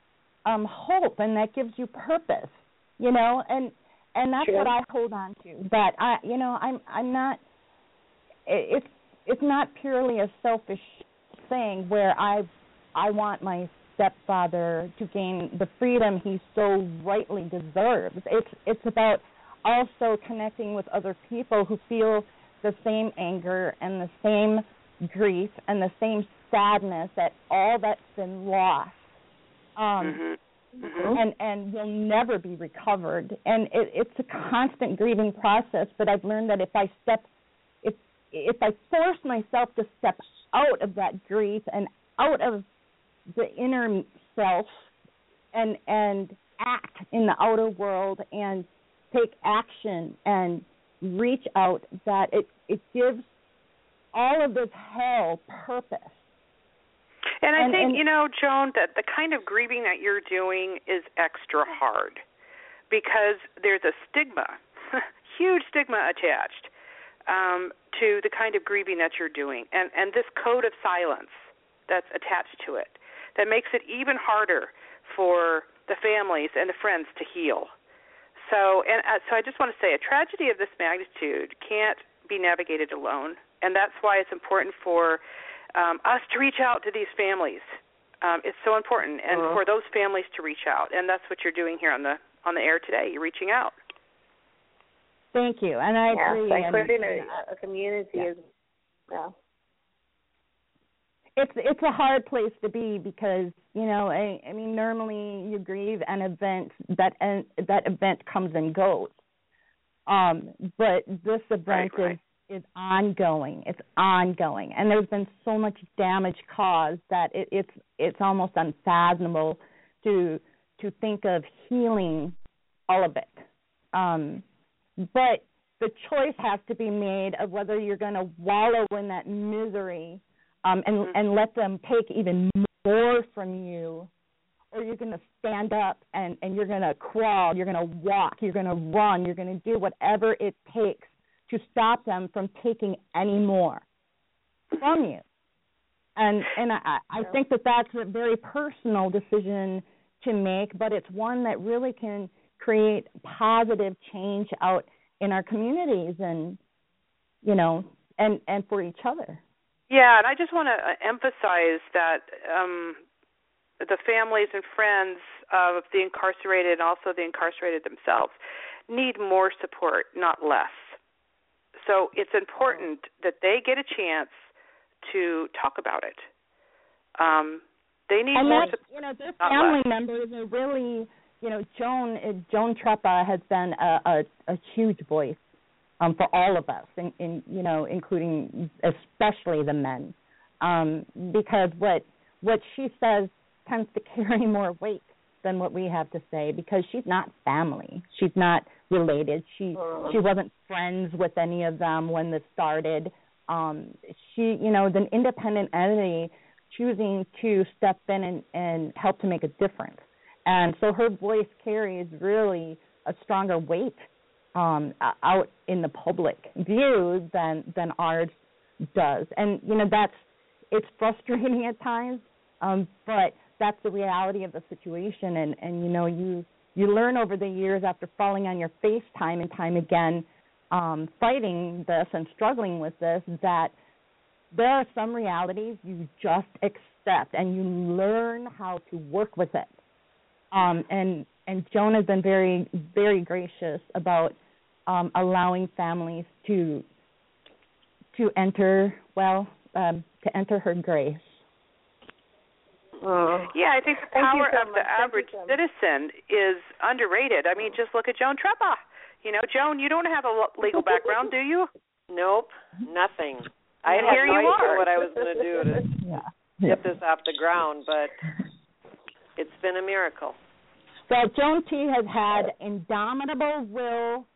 um hope, and that gives you purpose. You know, and and that's what I hold on to. But I, you know, I'm I'm not. It's it's not purely a selfish thing where I I want my stepfather to gain the freedom he so rightly deserves. It's it's about also connecting with other people who feel the same anger and the same grief and the same sadness at all that's been lost. Um, mm-hmm mm-hmm. and and will never be recovered. And it, it's a constant grieving process. But I've learned that if I step, if if I force myself to step out of that grief and out of the inner self, and and act in the outer world and take action and reach out, that it it gives all of this hell purpose and I and, think, and, you know, Joan, that the kind of grieving that you're doing is extra hard because there's a stigma, huge stigma attached um, to the kind of grieving that you're doing, and and this code of silence that's attached to it that makes it even harder for the families and the friends to heal. So, and uh, so I just want to say, a tragedy of this magnitude can't be navigated alone, and that's why it's important for um, us to reach out to these families. Um, it's so important, and uh-huh. for those families to reach out, and that's what you're doing here on the on the air today. You're reaching out. Thank you, and I yeah, agree. Like and, a, a community yeah. is, yeah. It's it's a hard place to be because you know I, I mean normally you grieve an event that and that event comes and goes, um, but this event right, right. is is ongoing. It's ongoing, and there's been so much damage caused that it, it's it's almost unfathomable to to think of healing all of it. Um, but the choice has to be made of whether you're going to wallow in that misery um, and mm-hmm. and let them take even more from you, or you're going to stand up and and you're going to crawl, you're going to walk, you're going to run, you're going to do whatever it takes to stop them from taking any more from you. And and I, I think that that's a very personal decision to make, but it's one that really can create positive change out in our communities and you know and and for each other. Yeah, and I just want to uh, emphasize that um the families and friends of the incarcerated and also the incarcerated themselves need more support, not less. So it's important that they get a chance to talk about it. Um, they need and more that, support. You know, their family members are really, you know, Joan uh, Joan Treppa has been a, a, a huge voice um, for all of us, in, in you know, including especially the men, um, because what what she says tends to carry more weight than what we have to say because she's not family. She's not related. She she wasn't friends with any of them when this started. Um she you know, is an independent entity choosing to step in and, and help to make a difference. And so her voice carries really a stronger weight um out in the public view than than ours does. And you know that's it's frustrating at times, um, but that's the reality of the situation. And and you know you you learn over the years after falling on your face time and time again um fighting this and struggling with this that there are some realities you just accept and you learn how to work with it. Um and and Joan has been very very gracious about um allowing families to to enter well um to enter her grace Oh. Yeah, I think the power so of the much. Thank average so citizen is underrated. I mean, just look at Joan Treppa. You know, Joan, you don't have a legal background, do you? Nope, nothing. I And had here no you idea are. what I was going to do to Yeah. get this off the ground, but it's been a miracle. Well, Joan T has had indomitable will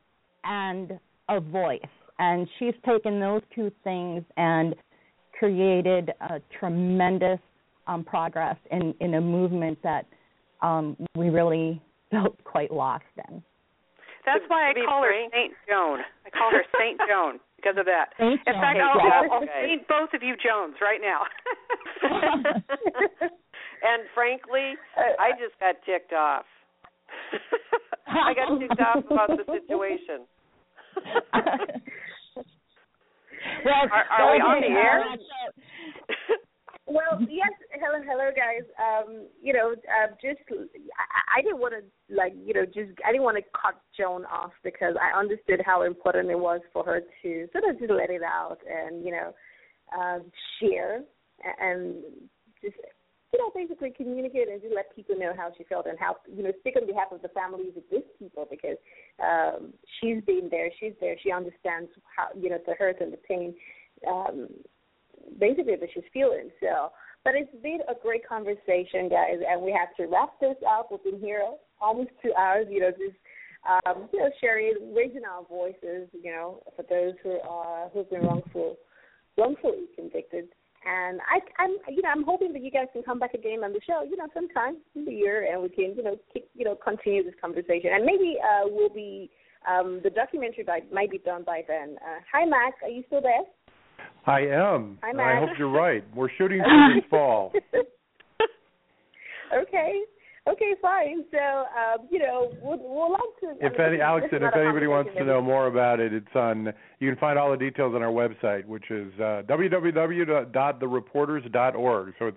and a voice, and she's taken those two things and created a tremendous um, progress in in a movement that um, we really felt quite lost in. That's why I call her Saint Joan. I call her Saint Joan because of that. Saint In fact, I'll, yeah. I'll, I'll Okay. saint both of you Jones right now. and frankly, I just got ticked off. I got ticked off about the situation. well, Are- are we on the air? Well, yes. Hello, hello, guys. Um, you know, uh, just I, I didn't want to like, you know, just I didn't want to cut Joan off because I understood how important it was for her to sort of just let it out and you know, uh, share and just you know basically communicate and just let people know how she felt and how you know speak on behalf of the families of these people because um, she's been there, she's there, she understands how you know the hurt and the pain. Um, basically that she's feeling. So, but it's been a great conversation, guys, and we have to wrap this up. We've been here almost two hours. You know, just um, you know, sharing, raising our voices. You know, for those who are who've been wrongful, wrongfully convicted. And I, I'm, you know, I'm hoping that you guys can come back again on the show, you know, sometime in the year, and we can, you know, keep, you know, continue this conversation. And maybe uh, we'll be um, the documentary might be done by then. Uh, hi, Mac, are you still there? I am. Hi, I hope you're right. We're shooting for this fall. okay. Okay, fine. So, um, you know, we'll, we'll like to. If I mean, any, Alex, and if anybody wants to know more about it, it's on. You can find all the details on our website, which is uh, www.thereporters.org. So it's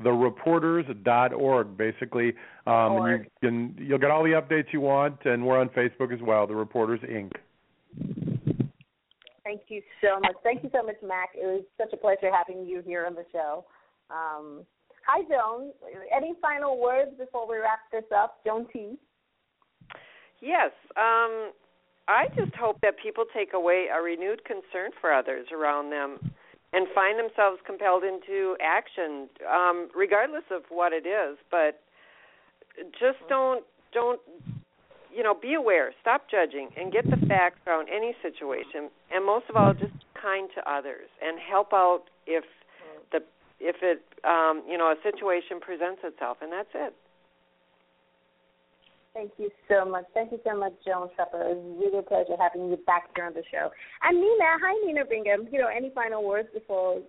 thereporters.org, basically. Um, and you can you'll get all the updates you want, and we're on Facebook as well. The Reporters Inc. Thank you so much. Thank you so much, Mac. It was such a pleasure having you here on the show. Um, hi, Joan. Any final words before we wrap this up? Joan T. Yes. Um, I just hope that people take away a renewed concern for others around them and find themselves compelled into action, um, regardless of what it is. But just don't don't you know be aware, stop judging, and get the facts around any situation. And most of all, just be kind to others and help out if the if it um, you know a situation presents itself, and that's it. Thank you so much. Thank you so much, Joan Shepard. It was really a pleasure having you back here on the show. And Nina, hi Nina Bingham. You know, any final words before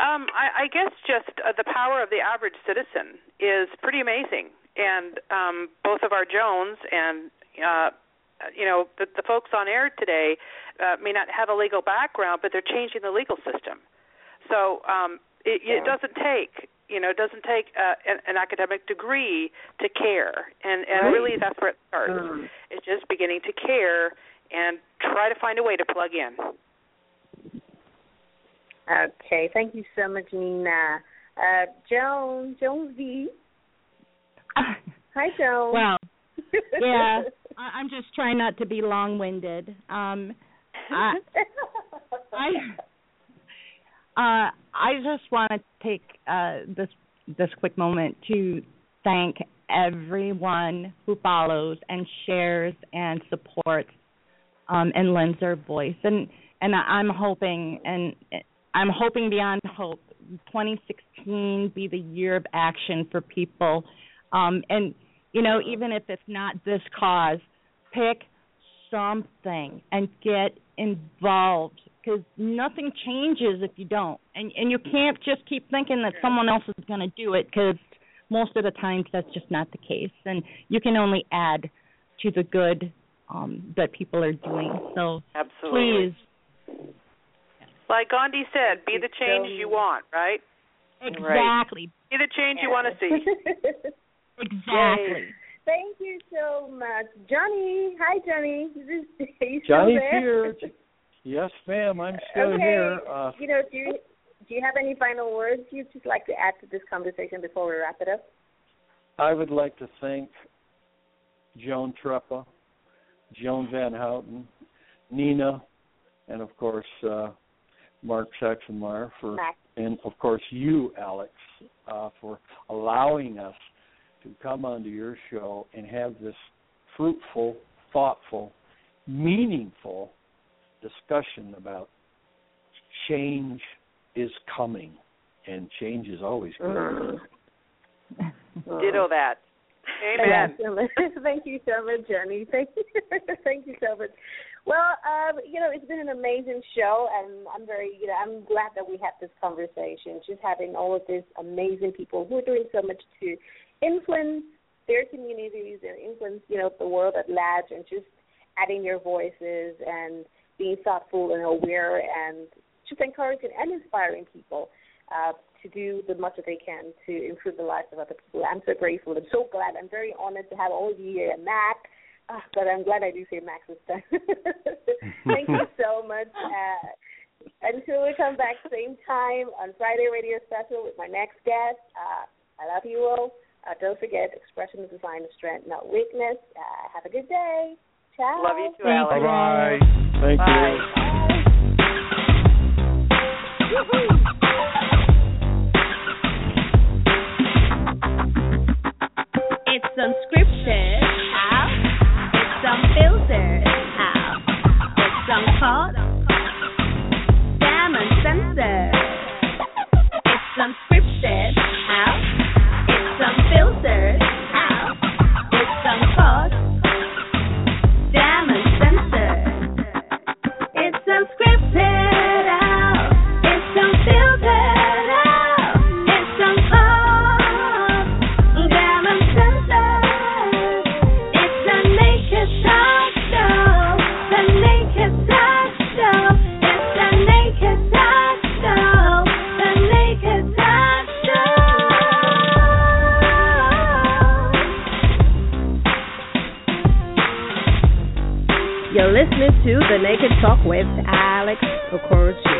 Um, I, I guess just uh, the power of the average citizen is pretty amazing, and um, both of our Jones and uh, you know the, the folks on air today uh, may not have a legal background, but they're changing the legal system. So um, it, it doesn't take you know it doesn't take uh, an, an academic degree to care, and and Right. really that's where it starts. It's just beginning to care and try to find a way to plug in. Okay, thank you so much, Nina. Uh, Joan, Joan V. Hi, Joan. well, yeah, I, I'm just trying not to be long-winded. Um, I, I, uh, I just want to take uh, this this quick moment to thank everyone who follows and shares and supports um, and lends their voice. And and I'm hoping and I'm hoping beyond hope 2016 be the year of action for people. Um, and you know, even if it's not this cause, pick something and get involved because nothing changes if you don't. And and you can't just keep thinking that someone else is going to do it because most of the times that's just not the case. And you can only add to the good um, that people are doing. So Absolutely. please, Like Gandhi said, be the change you want, right? exactly, Be the change you want to see. exactly. Thank you so much, Johnny. Hi, Johnny. Is this, are you still Johnny's there? here. Yes, ma'am. I'm still okay. here. Uh, you know, do you do you have any final words you'd just like to add to this conversation before we wrap it up? I would like to thank Joan Treppa, Joan Van Houten, Nina, and of course uh, Mark Saxenmeyer for, Max. and of course you, Alex, uh, for allowing us to come onto your show and have this fruitful, thoughtful, meaningful discussion about change is coming, and change is always good. Ditto that. Amen. Thank you so much. Thank you so much, Jenny. Thank you. Thank you so much. Well, um, you know, it's been an amazing show, and I'm very, you know, I'm glad that we had this conversation. Just having all of these amazing people who are doing so much to influence their communities and influence, you know, the world at large, and just adding their voices and being thoughtful and aware, and just encouraging and inspiring people. Uh, to do the much that they can to improve the lives of other people. I'm so grateful. I'm so glad. I'm very honored to have all of you here Mac. Oh, but I'm glad I do say Max this time. Thank you so much. Uh, until we come back same time on Friday Radio Special with my next guest. Uh, I love you all. Uh, don't forget, expression is a sign of strength, not weakness. Uh, have a good day. Ciao. Love you too, Thank Alex. Bye bye. Thank Bye. you. It's unscripted. How? It's unfiltered. How? It's uncut. Damn uncensored. It's unscripted. Listening to The Naked Talk with Alex Okoroji.